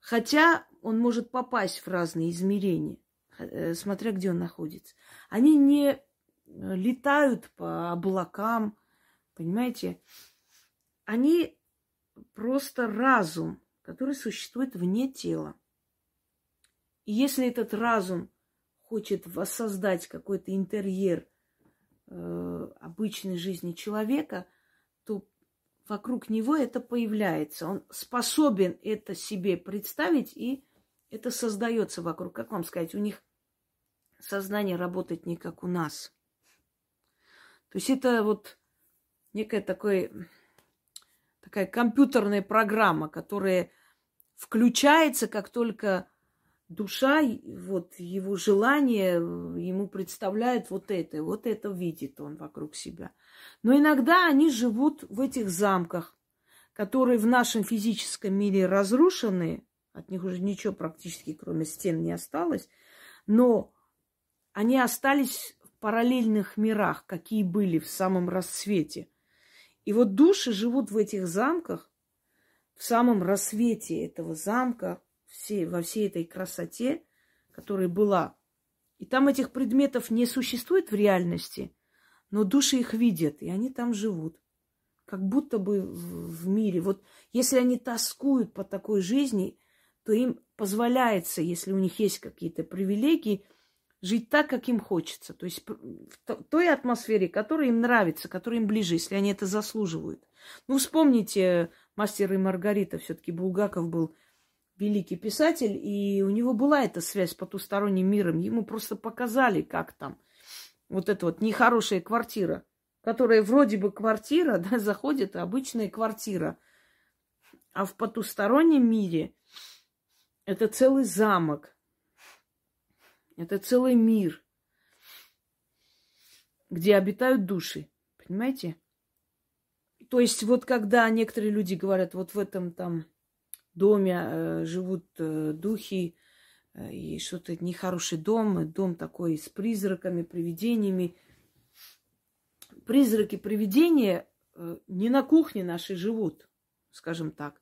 Хотя он может попасть в разные измерения. Э, смотря где он находится. Они не э, летают по облакам, понимаете? Они просто разум, который существует вне тела. И если этот разум хочет воссоздать какой-то интерьер э, обычной жизни человека, то вокруг него это появляется. Он способен это себе представить и это создается вокруг. Как вам сказать, у них сознание работает не как у нас. То есть это вот некая такой, такая компьютерная программа, которая включается, как только душа, вот его желание ему представляет вот это, вот это видит он вокруг себя. Но иногда они живут в этих замках, которые в нашем физическом мире разрушены, от них уже ничего практически, кроме стен, не осталось. Но они остались в параллельных мирах, какие были в самом рассвете. И вот души живут в этих замках, в самом рассвете этого замка, все, во всей этой красоте, которая была. И там этих предметов не существует в реальности, но души их видят, и они там живут. Как будто бы в, мире. Вот если они тоскуют по такой жизни, то им позволяется, если у них есть какие-то привилегии, жить так, как им хочется. То есть в той атмосфере, которая им нравится, которая им ближе, если они это заслуживают. Ну, вспомните, мастер и Маргарита, все-таки Булгаков был великий писатель, и у него была эта связь с потусторонним миром. Ему просто показали, как там вот эта вот нехорошая квартира, которая вроде бы квартира, да, заходит обычная квартира. А в потустороннем мире это целый замок. Это целый мир, где обитают души. Понимаете? То есть вот когда некоторые люди говорят, вот в этом там доме э, живут э, духи, э, и что-то нехороший дом, дом такой с призраками, привидениями. Призраки, привидения э, не на кухне нашей живут, скажем так.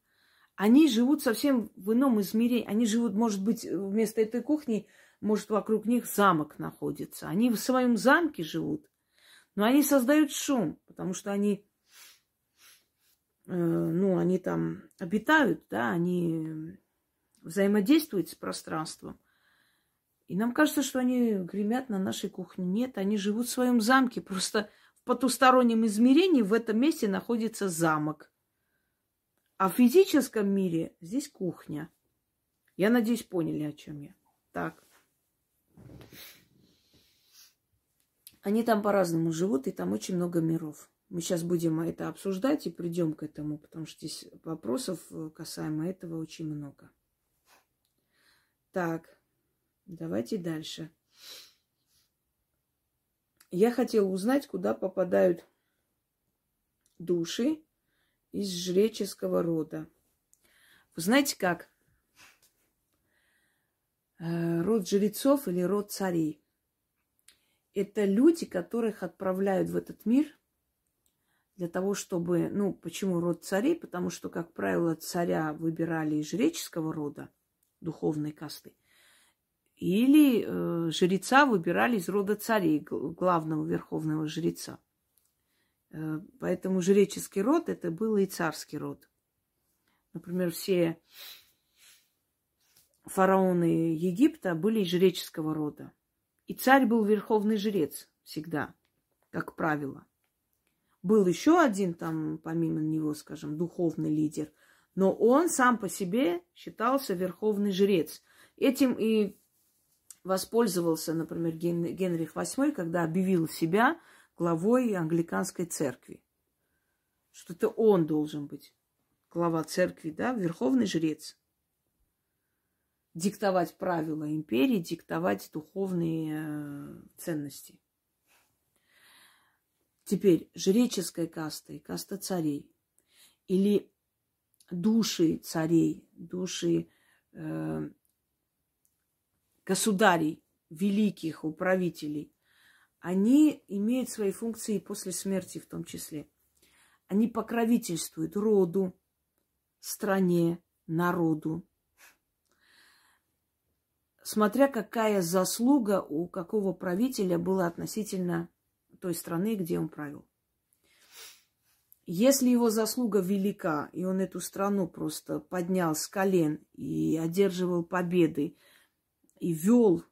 Они живут совсем в ином измерении. Они живут, может быть, вместо этой кухни, может, вокруг них замок находится. Они в своем замке живут. Но они создают шум, потому что они, э, ну, они там обитают, да, они взаимодействуют с пространством. И нам кажется, что они гремят на нашей кухне. Нет, они живут в своем замке. Просто в потустороннем измерении в этом месте находится замок. А в физическом мире здесь кухня. Я надеюсь, поняли, о чем я. Так. Они там по-разному живут, и там очень много миров. Мы сейчас будем это обсуждать и придем к этому, потому что здесь вопросов э, касаемо этого очень много. Так, давайте дальше. Я хотела узнать, куда попадают души из жреческого рода. Вы знаете как? Э, род жрецов или род царей. Это люди, которых отправляют в этот мир для того, чтобы... Ну, почему род царей? Потому что, как правило, царя выбирали из жреческого рода, духовной касты. Или э, жреца выбирали из рода царей, главного верховного жреца. Э, поэтому жреческий род это был и царский род. Например, все фараоны Египта были жреческого рода. И царь был верховный жрец всегда, как правило. Был еще один там, помимо него, скажем, духовный лидер, но он сам по себе считался верховный жрец. Этим и воспользовался, например, Генрих VIII, когда объявил себя главой англиканской церкви. Что это он должен быть глава церкви, да, верховный жрец. Диктовать правила империи, диктовать духовные э, ценности. Теперь жреческая каста и каста царей. Или души царей, души э, государей, великих управителей, они имеют свои функции после смерти в том числе. Они покровительствуют роду, стране, народу. Смотря какая заслуга у какого правителя была относительно той страны, где он правил. Если его заслуга велика, и он эту страну просто поднял с колен и одерживал победы, и вел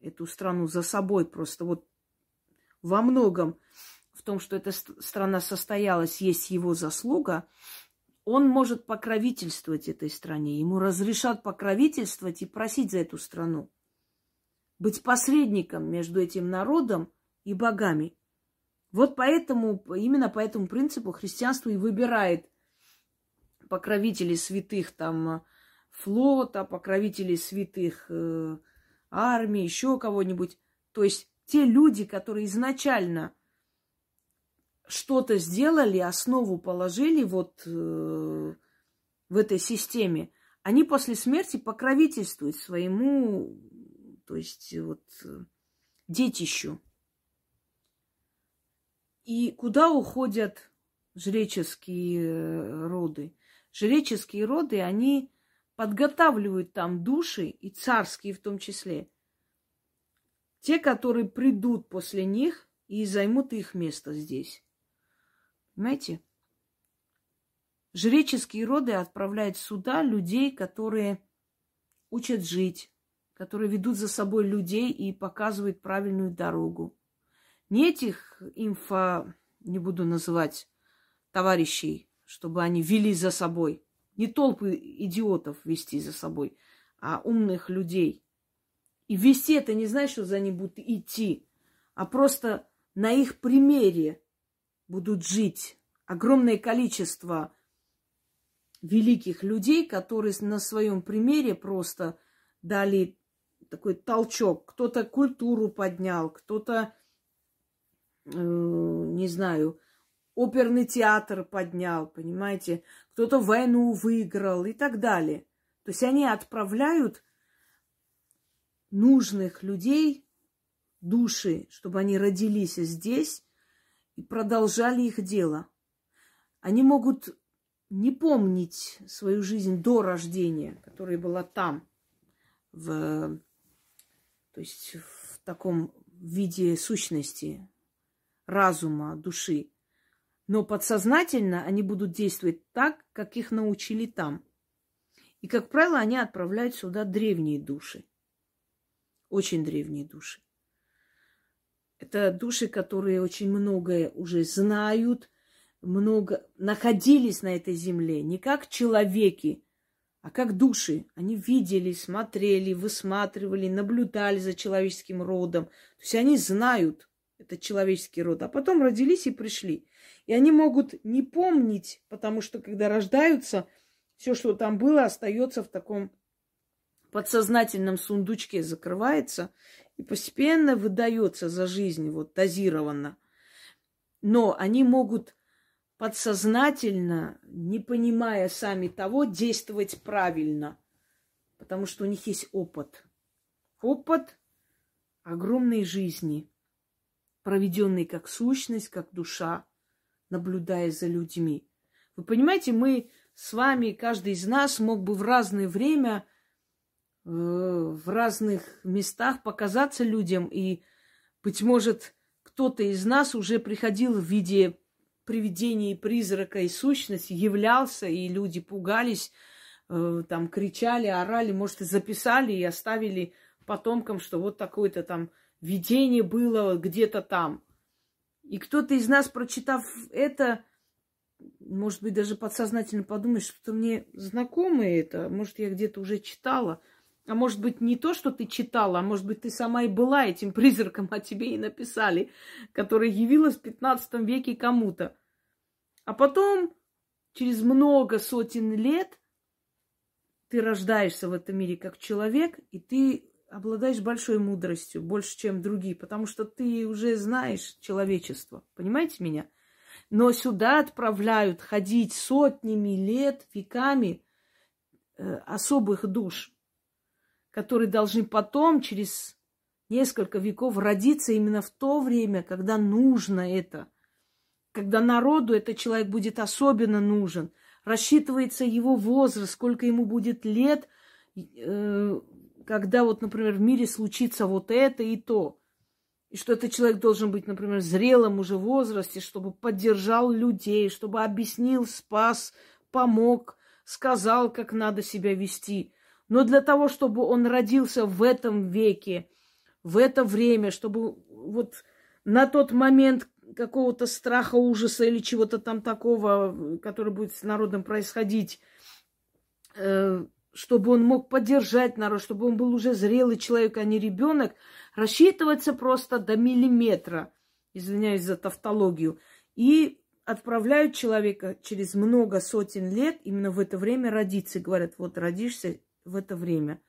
эту страну за собой просто вот во многом в том, что эта страна состоялась, есть его заслуга, он может покровительствовать этой стране. Ему разрешат покровительствовать и просить за эту страну. Быть посредником между этим народом и богами. Вот поэтому, именно по этому принципу христианство и выбирает покровителей святых там флота, покровителей святых э, армии, еще кого-нибудь. То есть те люди, которые изначально что-то сделали, основу положили вот э, в этой системе, они после смерти покровительствуют своему, то есть вот детищу. И куда уходят жреческие э, роды? Жреческие роды, они подготавливают там души, и царские в том числе. Те, которые придут после них и займут их место здесь. Понимаете? Жреческие роды отправляют сюда людей, которые учат жить, которые ведут за собой людей и показывают правильную дорогу. Не этих инфо, не буду называть, товарищей, чтобы они вели за собой, не толпы идиотов вести за собой, а умных людей. И вести это не значит, что за ним будут идти, а просто на их примере будут жить огромное количество великих людей, которые на своем примере просто дали такой толчок. Кто-то культуру поднял, кто-то, э, не знаю, оперный театр поднял, понимаете, кто-то войну выиграл и так далее. То есть они отправляют нужных людей, души, чтобы они родились здесь продолжали их дело. Они могут не помнить свою жизнь до рождения, которая была там, в, то есть в таком виде сущности, разума, души. Но подсознательно они будут действовать так, как их научили там. И, как правило, они отправляют сюда древние души. Очень древние души. Это души, которые очень многое уже знают, много находились на этой земле, не как человеки, а как души. Они видели, смотрели, высматривали, наблюдали за человеческим родом. То есть они знают этот человеческий род, а потом родились и пришли. И они могут не помнить, потому что когда рождаются, все, что там было, остается в таком подсознательном сундучке, закрывается и постепенно выдается за жизнь, вот дозированно. Но они могут подсознательно, не понимая сами того, действовать правильно, потому что у них есть опыт. Опыт огромной жизни, проведенный как сущность, как душа, наблюдая за людьми. Вы понимаете, мы с вами, каждый из нас мог бы в разное время, в разных местах показаться людям, и, быть может, кто-то из нас уже приходил в виде привидений, призрака и сущности являлся, и люди пугались, э, там кричали, орали, может, и записали и оставили потомкам, что вот такое-то там видение было где-то там. И кто-то из нас, прочитав это, может быть, даже подсознательно подумает, что-то мне знакомое это, может, я где-то уже читала. А может быть, не то, что ты читала, а может быть, ты сама и была этим призраком, а тебе и написали, которая явилась в 15 веке кому-то. А потом, через много сотен лет, ты рождаешься в этом мире как человек, и ты обладаешь большой мудростью, больше, чем другие, потому что ты уже знаешь человечество. Понимаете меня? Но сюда отправляют ходить сотнями лет, веками э, особых душ, которые должны потом, через несколько веков, родиться именно в то время, когда нужно это – когда народу этот человек будет особенно нужен, рассчитывается его возраст, сколько ему будет лет, э, когда вот, например, в мире случится вот это и то. И что этот человек должен быть, например, в зрелом уже возрасте, чтобы поддержал людей, чтобы объяснил, спас, помог, сказал, как надо себя вести. Но для того, чтобы он родился в этом веке, в это время, чтобы вот на тот момент, какого-то страха, ужаса или чего-то там такого, который будет с народом происходить, э, чтобы он мог поддержать народ, чтобы он был уже зрелый человек, а не ребенок, рассчитываться просто до миллиметра, извиняюсь за тавтологию, и отправляют человека через много сотен лет именно в это время родиться. Говорят, вот родишься в это время,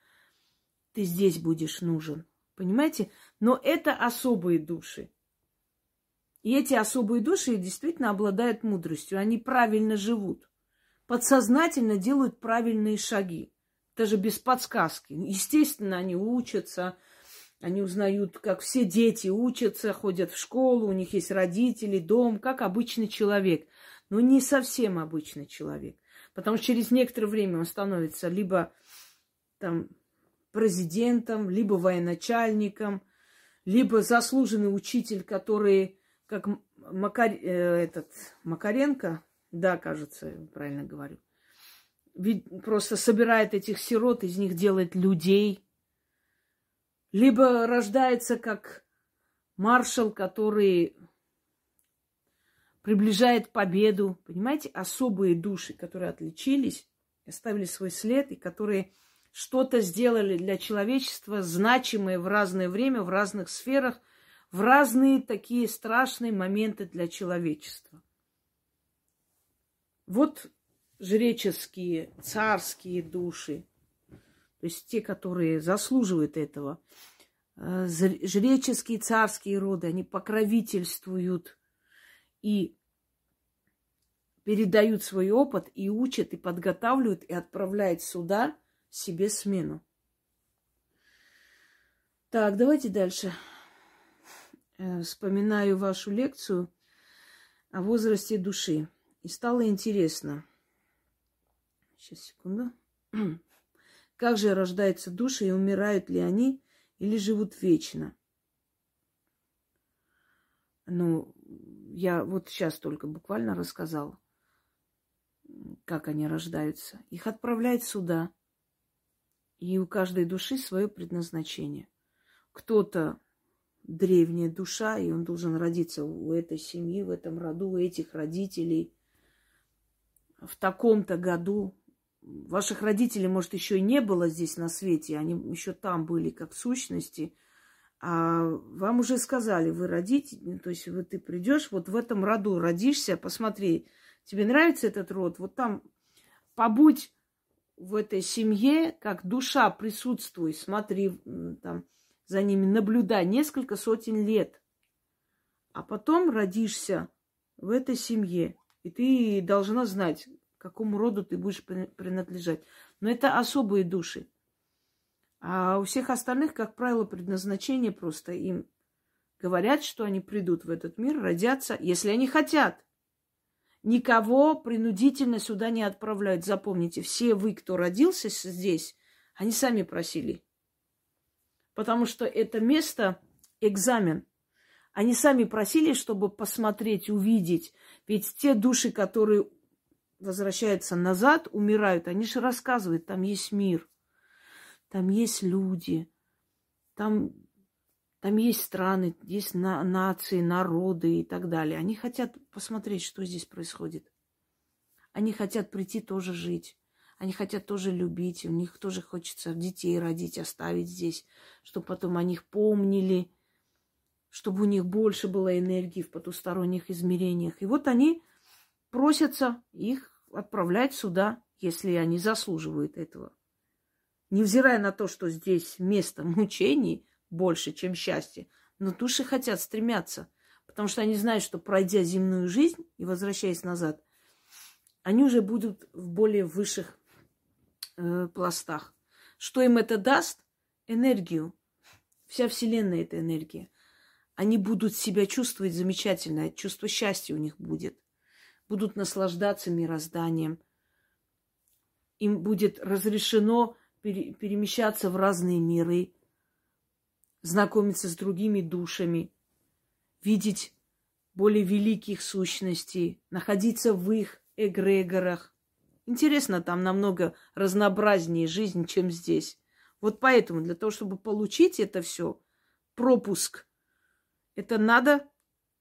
ты здесь будешь нужен. Понимаете? Но это особые души. И эти особые души действительно обладают мудростью. Они правильно живут. Подсознательно делают правильные шаги. Даже без подсказки. Естественно, они учатся. Они узнают, как все дети учатся, ходят в школу, у них есть родители, дом, как обычный человек. Но не совсем обычный человек. Потому что через некоторое время он становится либо там президентом, либо военачальником, либо заслуженный учитель, который как Макар... э, этот Макаренко, да, кажется, правильно говорю, ведь просто собирает этих сирот, из них делает людей, либо рождается как маршал, который приближает победу. Понимаете, особые души, которые отличились, оставили свой след, и которые что-то сделали для человечества, значимое в разное время, в разных сферах – в разные такие страшные моменты для человечества. Вот жреческие, царские души, то есть те, которые заслуживают этого, э, жреческие царские роды, они покровительствуют и передают свой опыт и учат, и подготавливают, и отправляют сюда себе смену. Так, давайте дальше. Э, вспоминаю вашу лекцию о возрасте души. И стало интересно. Сейчас, секунду. Как же рождаются души и умирают ли они или живут вечно? Ну, я вот сейчас только буквально рассказала, как они рождаются. Их отправляют сюда. И у каждой души свое предназначение. Кто-то древняя душа, и он должен родиться у этой семьи, в этом роду, у этих родителей в таком-то году. Ваших родителей, может, еще и не было здесь на свете, они еще там были как сущности, а вам уже сказали, вы родите, то есть вот ты придешь, вот в этом роду родишься, посмотри, тебе нравится этот род, вот там побудь в этой семье, как душа присутствуй, смотри там за ними, наблюдай несколько сотен лет. А потом родишься в этой семье, и ты должна знать, к какому роду ты будешь принадлежать. Но это особые души. А у всех остальных, как правило, предназначение просто им говорят, что они придут в этот мир, родятся, если они хотят. Никого принудительно сюда не отправляют. Запомните, все вы, кто родился здесь, они сами просили. Потому что это место экзамен. Они сами просили, чтобы посмотреть, увидеть. Ведь те души, которые возвращаются назад, умирают, они же рассказывают, там есть мир, там есть люди, там там есть страны, есть на, нации, народы и так далее. Они хотят посмотреть, что здесь происходит. Они хотят прийти тоже жить. Они хотят тоже любить. У них тоже хочется детей родить, оставить здесь, чтобы потом о них помнили, чтобы у них больше было энергии в потусторонних измерениях. И вот они просятся их отправлять сюда, если они заслуживают этого. Невзирая на то, что здесь место мучений – больше, чем счастье. Но души хотят, стремятся. Потому что они знают, что пройдя земную жизнь и возвращаясь назад, они уже будут в более высших э, пластах. Что им это даст? Энергию. Вся Вселенная – это энергия. Они будут себя чувствовать замечательно, чувство счастья у них будет. Будут наслаждаться мирозданием. Им будет разрешено перемещаться в разные миры, знакомиться с другими душами, видеть более великих сущностей, находиться в их эгрегорах. Интересно, там намного разнообразнее жизнь, чем здесь. Вот поэтому для того, чтобы получить это все, пропуск, это надо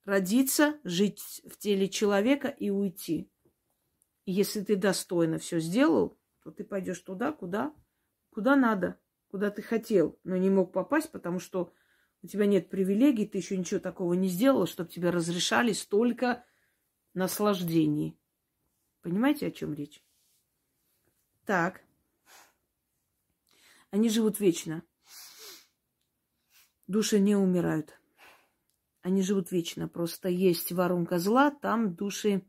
родиться, жить в теле человека и уйти. И если ты достойно все сделал, то ты пойдешь туда, куда, куда надо куда ты хотел, но не мог попасть, потому что у тебя нет привилегий, ты еще ничего такого не сделала, чтобы тебе разрешали столько наслаждений. Понимаете, о чем речь? Так. Они живут вечно. Души не умирают. Они живут вечно. Просто есть воронка зла, там души,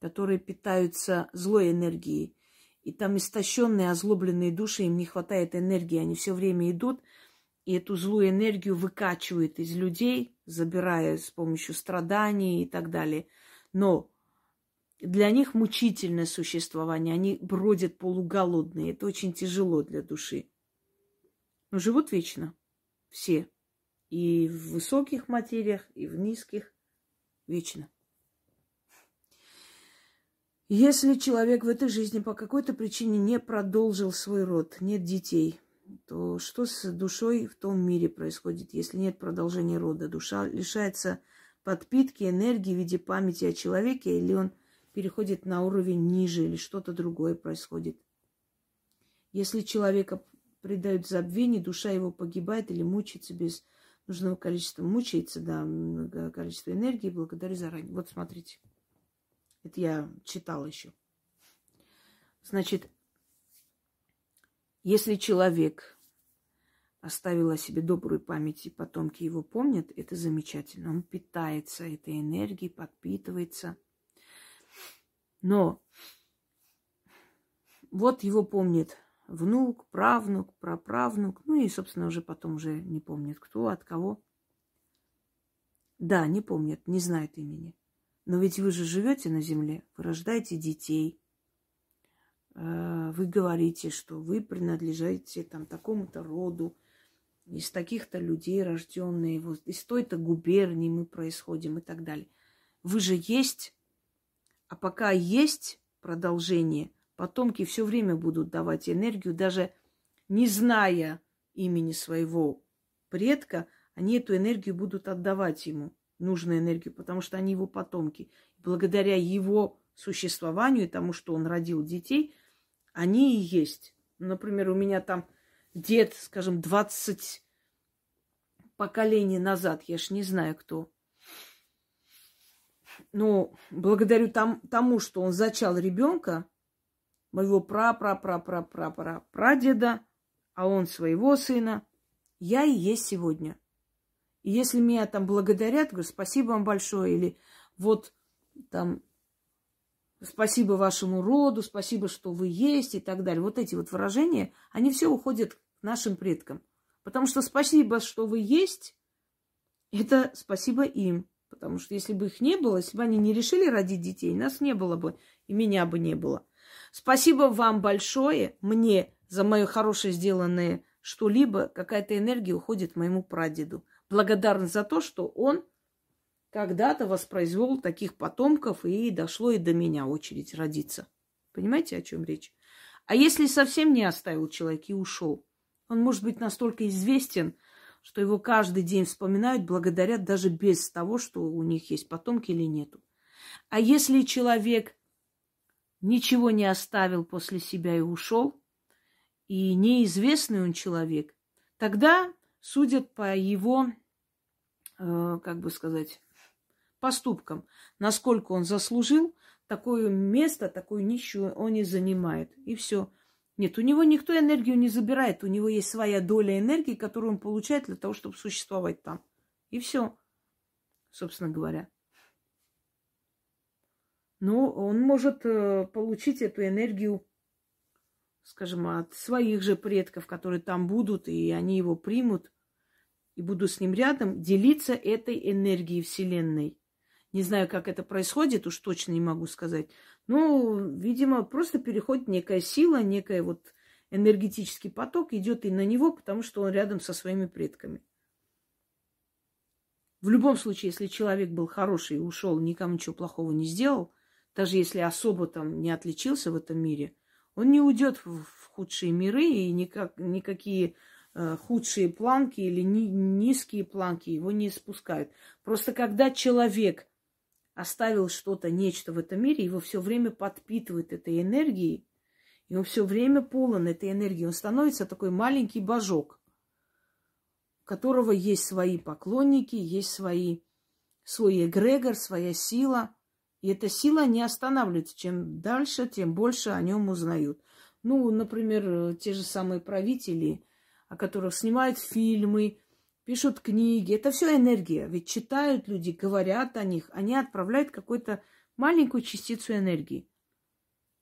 которые питаются злой энергией. И там истощенные, озлобленные души, им не хватает энергии, они все время идут и эту злую энергию выкачивают из людей, забирая с помощью страданий и так далее. Но для них мучительное существование, они бродят полуголодные, это очень тяжело для души. Но живут вечно все. И в высоких материях, и в низких вечно. Если человек в этой жизни по какой-то причине не продолжил свой род, нет детей, то что с душой в том мире происходит, если нет продолжения рода? Душа лишается подпитки, энергии в виде памяти о человеке, или он переходит на уровень ниже, или что-то другое происходит. Если человека предают забвению, душа его погибает или мучается без нужного количества, мучается, да, количество энергии, благодарю заранее. Вот смотрите. Это я читала еще. Значит, если человек оставил о себе добрую память, и потомки его помнят, это замечательно. Он питается этой энергией, подпитывается. Но вот его помнит внук, правнук, праправнук, ну и, собственно, уже потом уже не помнит, кто, от кого. Да, не помнят, не знают имени. Но ведь вы же живете на земле, вы рождаете детей, э, вы говорите, что вы принадлежите там такому-то роду, из таких-то людей рожденные, вот из той-то губернии мы происходим и так далее. Вы же есть, а пока есть продолжение, потомки все время будут давать энергию, даже не зная имени своего предка, они эту энергию будут отдавать ему, нужную энергию, потому что они его потомки. Благодаря его существованию и тому, что он родил детей, они и есть. Например, у меня там дед, скажем, 20 поколений назад, я ж не знаю кто. Но благодарю там, тому, что он зачал ребенка, моего пра-пра-пра-пра-пра-пра-прадеда, а он своего сына, я и есть сегодня. Если меня там благодарят, говорю, спасибо вам большое, или вот там спасибо вашему роду, спасибо, что вы есть и так далее. Вот эти вот выражения, они все уходят к нашим предкам. Потому что спасибо, что вы есть, это спасибо им. Потому что если бы их не было, если бы они не решили родить детей, нас не было бы, и меня бы не было. Спасибо вам большое, мне, за мое хорошее сделанное что-либо, какая-то энергия уходит моему прадеду. Благодарен за то, что он когда-то воспроизвел таких потомков, и дошло и до меня очередь родиться. Понимаете, о чем речь? А если совсем не оставил человек и ушел, он может быть настолько известен, что его каждый день вспоминают, благодарят даже без того, что у них есть потомки или нету. А если человек ничего не оставил после себя и ушел, и неизвестный он человек, тогда судят по его, э, как бы сказать, поступкам. Насколько он заслужил, такое место, такую нищую он и занимает. И все. Нет, у него никто энергию не забирает. У него есть своя доля энергии, которую он получает для того, чтобы существовать там. И все, собственно говоря. Но он может э, получить эту энергию, скажем, от своих же предков, которые там будут, и они его примут, и будут с ним рядом, делиться этой энергией Вселенной. Не знаю, как это происходит, уж точно не могу сказать. Но, видимо, просто переходит некая сила, некая вот энергетический поток идет и на него, потому что он рядом со своими предками. В любом случае, если человек был хороший и ушел, никому ничего плохого не сделал, даже если особо там не отличился в этом мире, он не уйдет в худшие миры и никак, никакие э, худшие планки или ни, низкие планки его не спускают. Просто когда человек оставил что-то, нечто в этом мире, его все время подпитывает этой энергией, и он все время полон этой энергии. Он становится такой маленький божок, у которого есть свои поклонники, есть свои, свой эгрегор, своя сила. И эта сила не останавливается. Чем дальше, тем больше о нем узнают. Ну, например, те же самые правители, о которых снимают фильмы, пишут книги. Это все энергия. Ведь читают люди, говорят о них. Они отправляют какую-то маленькую частицу энергии.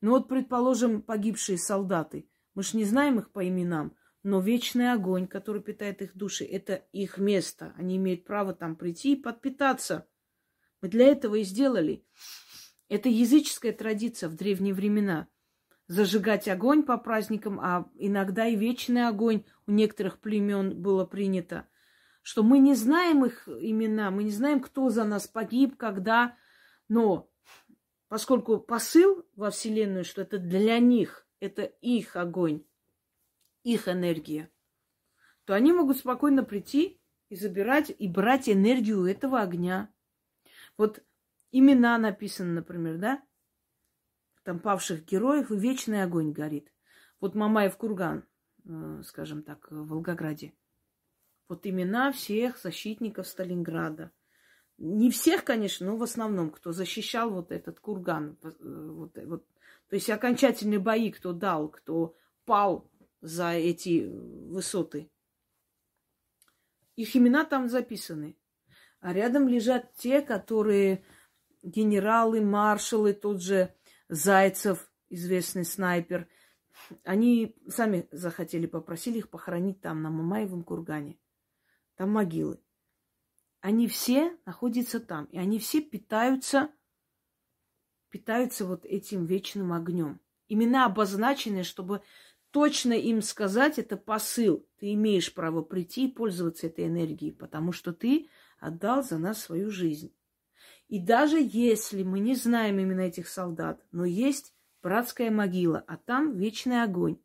Ну вот, предположим, погибшие солдаты. Мы же не знаем их по именам. Но вечный огонь, который питает их души, это их место. Они имеют право там прийти и подпитаться. Мы для этого и сделали. Это языческая традиция в древние времена. Зажигать огонь по праздникам, а иногда и вечный огонь у некоторых племен было принято что мы не знаем их имена, мы не знаем, кто за нас погиб, когда, но поскольку посыл во Вселенную, что это для них, это их огонь, их энергия, то они могут спокойно прийти и забирать, и брать энергию этого огня. Вот имена написаны, например, да? Там павших героев, и вечный огонь горит. Вот Мамаев курган, э, скажем так, в Волгограде вот имена всех защитников Сталинграда. Не всех, конечно, но в основном, кто защищал вот этот курган. Э, вот, вот, то есть окончательные бои, кто дал, кто пал за эти высоты. Их имена там записаны. А рядом лежат те, которые генералы, маршалы, тот же Зайцев, известный снайпер. Они сами захотели, попросили их похоронить там, на Мамаевом кургане там могилы. Они все находятся там, и они все питаются, питаются вот этим вечным огнем. Имена обозначены, чтобы точно им сказать, это посыл. Ты имеешь право прийти и пользоваться этой энергией, потому что ты отдал за нас свою жизнь. И даже если мы не знаем именно этих солдат, но есть братская могила, а там вечный огонь.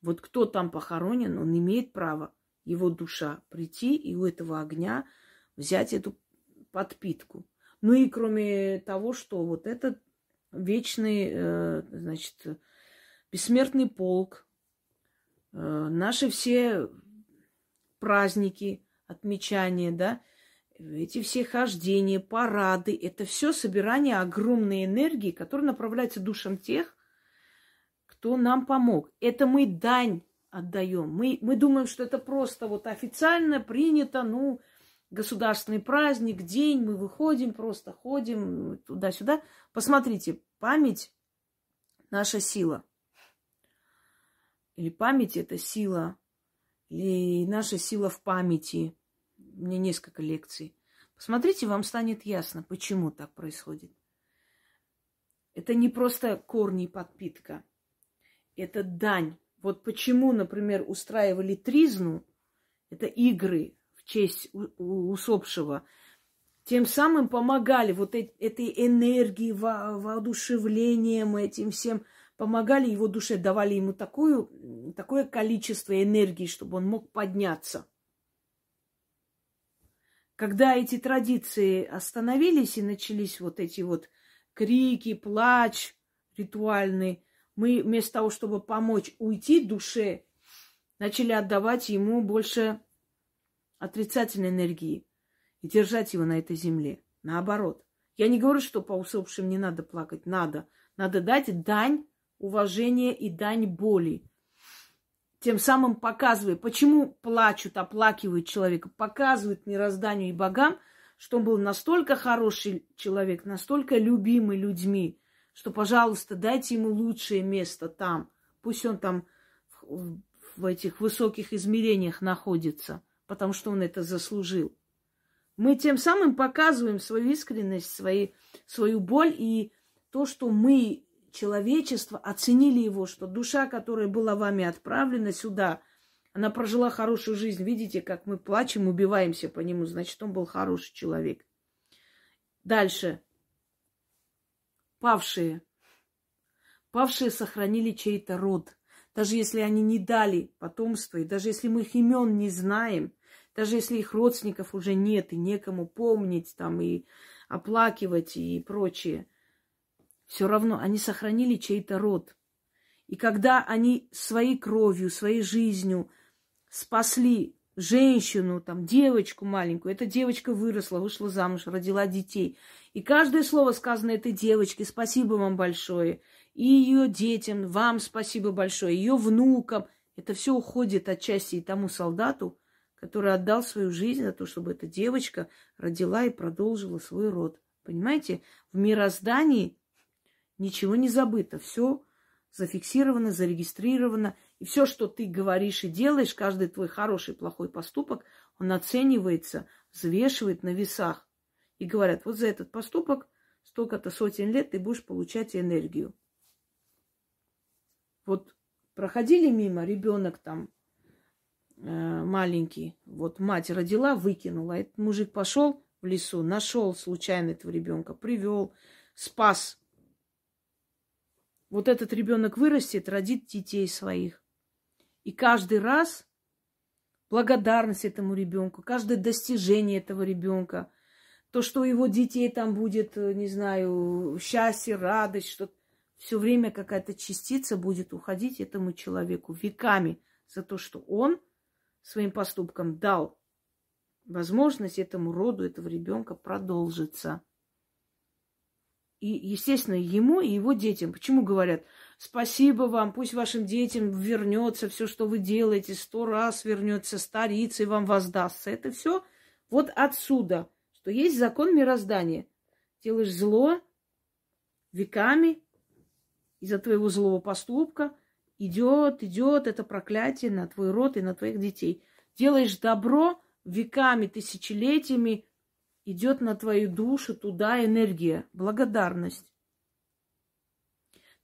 Вот кто там похоронен, он имеет право его душа, прийти и у этого огня взять эту подпитку. Ну и кроме того, что вот этот вечный, э, значит, бессмертный полк, э, наши все праздники, отмечания, да, эти все хождения, парады, это все собирание огромной энергии, которая направляется душам тех, кто нам помог. Это мы дань отдаем. Мы, мы думаем, что это просто вот официально принято, ну, государственный праздник, день, мы выходим, просто ходим туда-сюда. Посмотрите, память – наша сила. Или память – это сила, или наша сила в памяти. Меня несколько лекций. Посмотрите, вам станет ясно, почему так происходит. Это не просто корни подпитка. Это дань. Вот почему, например, устраивали тризну, это игры в честь усопшего, тем самым помогали вот этой энергии, воодушевлением, этим всем, помогали его душе, давали ему такую, такое количество энергии, чтобы он мог подняться. Когда эти традиции остановились и начались вот эти вот крики, плач ритуальный, мы вместо того, чтобы помочь уйти душе, начали отдавать ему больше отрицательной энергии и держать его на этой земле. Наоборот. Я не говорю, что по усопшим не надо плакать. Надо. Надо дать дань уважения и дань боли. Тем самым показывая, почему плачут, оплакивают человека, показывают мирозданию и богам, что он был настолько хороший человек, настолько любимый людьми, что, пожалуйста, дайте ему лучшее место там. Пусть он там в, в этих высоких измерениях находится – потому что он это заслужил. Мы тем самым показываем свою искренность, свои, свою боль и то, что мы, человечество, оценили его, что душа, которая была вами отправлена сюда, она прожила хорошую жизнь. Видите, как мы плачем, убиваемся по нему, значит, он был хороший человек. Дальше. Павшие. Павшие сохранили чей-то род. Даже если они не дали потомство, и даже если мы их имен не знаем, даже если их родственников уже нет и некому помнить там и оплакивать и прочее, все равно они сохранили чей-то род. И когда они своей кровью, своей жизнью спасли женщину, там, девочку маленькую, эта девочка выросла, вышла замуж, родила детей. И каждое слово сказано этой девочке, спасибо вам большое. И ее детям, вам спасибо большое, ее внукам. Это все уходит отчасти и тому солдату, который отдал свою жизнь за то, чтобы эта девочка родила и продолжила свой род. Понимаете, в мироздании ничего не забыто, все зафиксировано, зарегистрировано. И все, что ты говоришь и делаешь, каждый твой хороший, плохой поступок, он оценивается, взвешивает на весах. И говорят, вот за этот поступок столько-то сотен лет ты будешь получать энергию. Вот проходили мимо, ребенок там Э, маленький. Вот мать родила, выкинула. Этот мужик пошел в лесу, нашел случайно этого ребенка, привел, спас. Вот этот ребенок вырастет, родит детей своих. И каждый раз благодарность этому ребенку, каждое достижение этого ребенка, то, что у его детей там будет, э, не знаю, счастье, радость, что все время какая-то частица будет уходить этому человеку веками за то, что он – своим поступком дал возможность этому роду, этого ребенка продолжиться. И, естественно, ему и его детям. Почему говорят, спасибо вам, пусть вашим детям вернется все, что вы делаете, сто раз вернется, старится и вам воздастся. Это все вот отсюда, что есть закон мироздания. Делаешь зло веками из-за твоего злого поступка, идет, идет это проклятие на твой род и на твоих детей. Делаешь добро веками, тысячелетиями, идет на твою душу туда энергия, благодарность.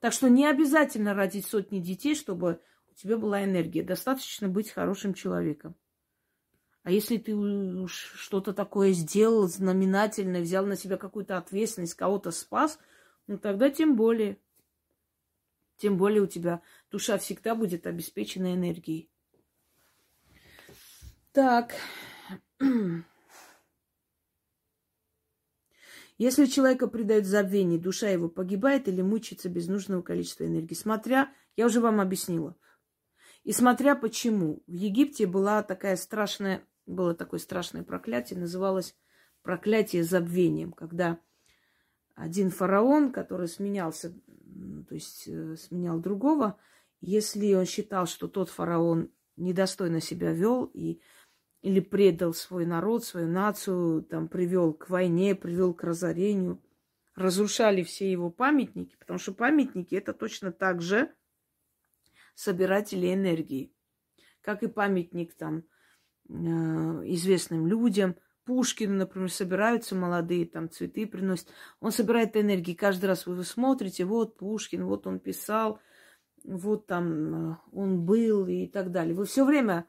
Так что не обязательно родить сотни детей, чтобы у тебя была энергия. Достаточно быть хорошим человеком. А если ты уж что-то такое сделал знаменательное, взял на себя какую-то ответственность, кого-то спас, ну тогда тем более. Тем более у тебя душа всегда будет обеспечена энергией. Так. Если человека придают забвение, душа его погибает или мучается без нужного количества энергии. Смотря, я уже вам объяснила. И смотря почему. В Египте была такая страшная, было такое страшное проклятие, называлось проклятие забвением, когда один фараон, который сменялся, то есть э, сменял другого, если он считал, что тот фараон недостойно себя вел и или предал свой народ, свою нацию, там привел к войне, привел к разорению, разрушали все его памятники, потому что памятники это точно так же собиратели энергии, как и памятник там э, известным людям. Пушкину, например, собираются молодые, там цветы приносят. Он собирает энергии. Каждый раз вы, смотрите, вот Пушкин, вот он писал, вот там э, он был и так далее. Вы все время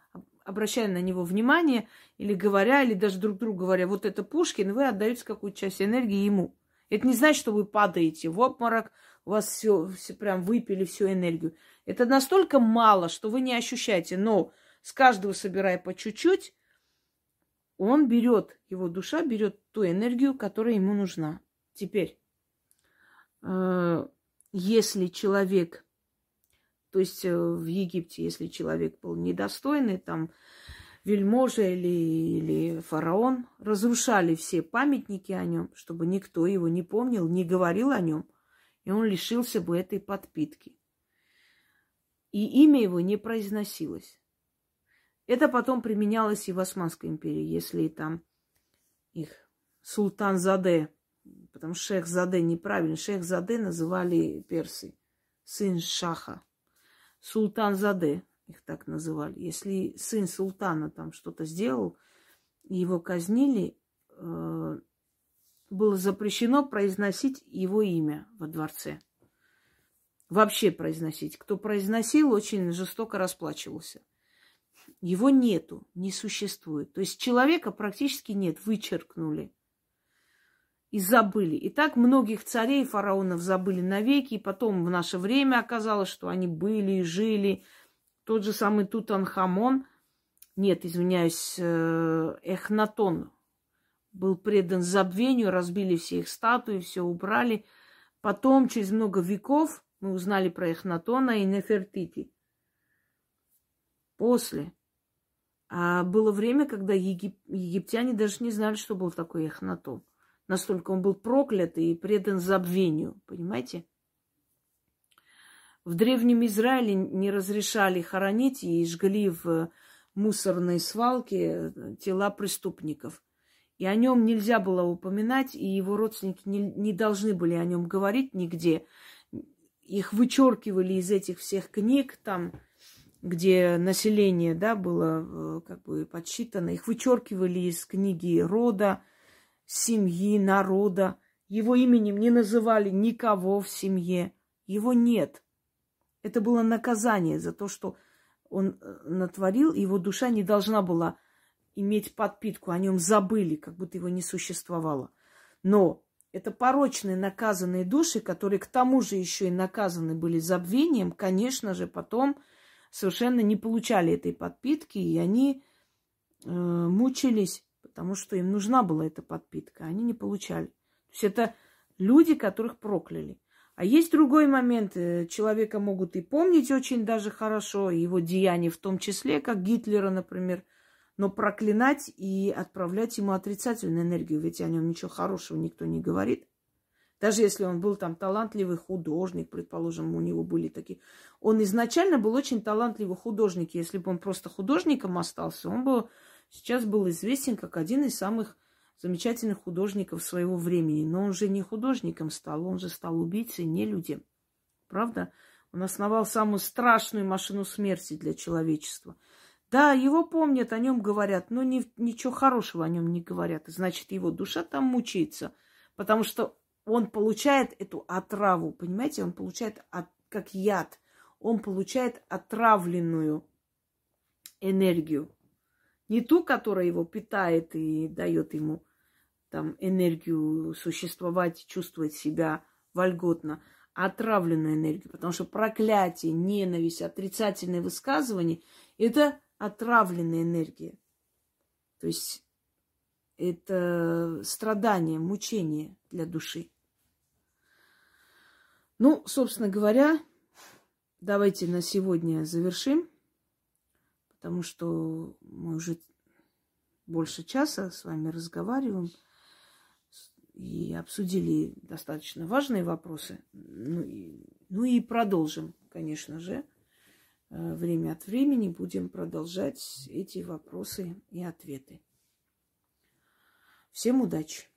обращая на него внимание, или говоря, или даже друг другу говоря, вот это Пушкин, вы отдаете какую-то часть энергии ему. Это не значит, что вы падаете в обморок, у вас все, все прям выпили всю энергию. Это настолько мало, что вы не ощущаете. Но с каждого собирая по чуть-чуть, он берет, его душа берет ту энергию, которая ему нужна. Теперь, э, если человек то есть э, в Египте, если человек был недостойный, там вельможа или, или фараон, разрушали все памятники о нем, чтобы никто его не помнил, не говорил о нем, и он лишился бы этой подпитки. И имя его не произносилось. Это потом применялось и в Османской империи, если там их султан Заде, потому что шех Заде неправильно, шех Заде называли персы, сын Шаха. Султан Заде, их так называли. Если сын султана там что-то сделал, его казнили, э, было запрещено произносить его имя во дворце. Вообще произносить. Кто произносил, очень жестоко расплачивался. Его нету, не существует. То есть человека практически нет, вычеркнули и забыли. И так многих царей фараонов забыли навеки, и потом в наше время оказалось, что они были и жили. Тот же самый Тутанхамон, нет, извиняюсь, э, Эхнатон был предан забвению, разбили все их статуи, все убрали. Потом, через много веков, мы узнали про Эхнатона и Нефертити. После. А было время, когда егип... египтяне даже не знали, что был такой Эхнатон. Настолько он был проклят и предан забвению, понимаете? В Древнем Израиле не разрешали хоронить и жгли в мусорной свалке тела преступников. И о нем нельзя было упоминать, и его родственники не, не должны были о нем говорить нигде. Их вычеркивали из этих всех книг, там, где население да, было э, как бы подсчитано, их вычеркивали из книги рода, семьи, народа. Его именем не называли никого в семье. Его нет. Это было наказание за то, что он э, натворил, его душа не должна была иметь подпитку. О нем забыли, как будто его не существовало. Но это порочные наказанные души, которые к тому же еще и наказаны были забвением, конечно же, потом совершенно не получали этой подпитки, и они э, мучились потому что им нужна была эта подпитка, они не получали. То есть это люди, которых прокляли. А есть другой момент. Э, человека могут и помнить очень даже хорошо, его деяния в том числе, как Гитлера, например, но проклинать и отправлять ему отрицательную энергию, ведь о нем ничего хорошего никто не говорит. Даже если он был там талантливый художник, предположим, у него были такие. Он изначально был очень талантливый художник. Если бы он просто художником остался, он бы сейчас был известен как один из самых замечательных художников своего времени. Но он же не художником стал, он же стал убийцей, не людям. Правда? Он основал самую страшную машину смерти для человечества. Да, его помнят, о нем говорят, но ни, ничего хорошего о нем не говорят. Значит, его душа там мучается, потому что он получает эту отраву, понимаете, он получает от, как яд, он получает отравленную энергию. Не ту, которая его питает и дает ему там энергию существовать, чувствовать себя вольготно, а отравленную энергию. Потому что проклятие, ненависть, отрицательные высказывания – это отравленная энергия. То есть это страдание, мучение для души. Ну, собственно говоря, давайте на сегодня завершим, потому что мы уже больше часа с вами разговариваем и обсудили достаточно важные вопросы. Ну и, ну и продолжим, конечно же. Э, время от времени будем продолжать эти вопросы и ответы. Всем удачи!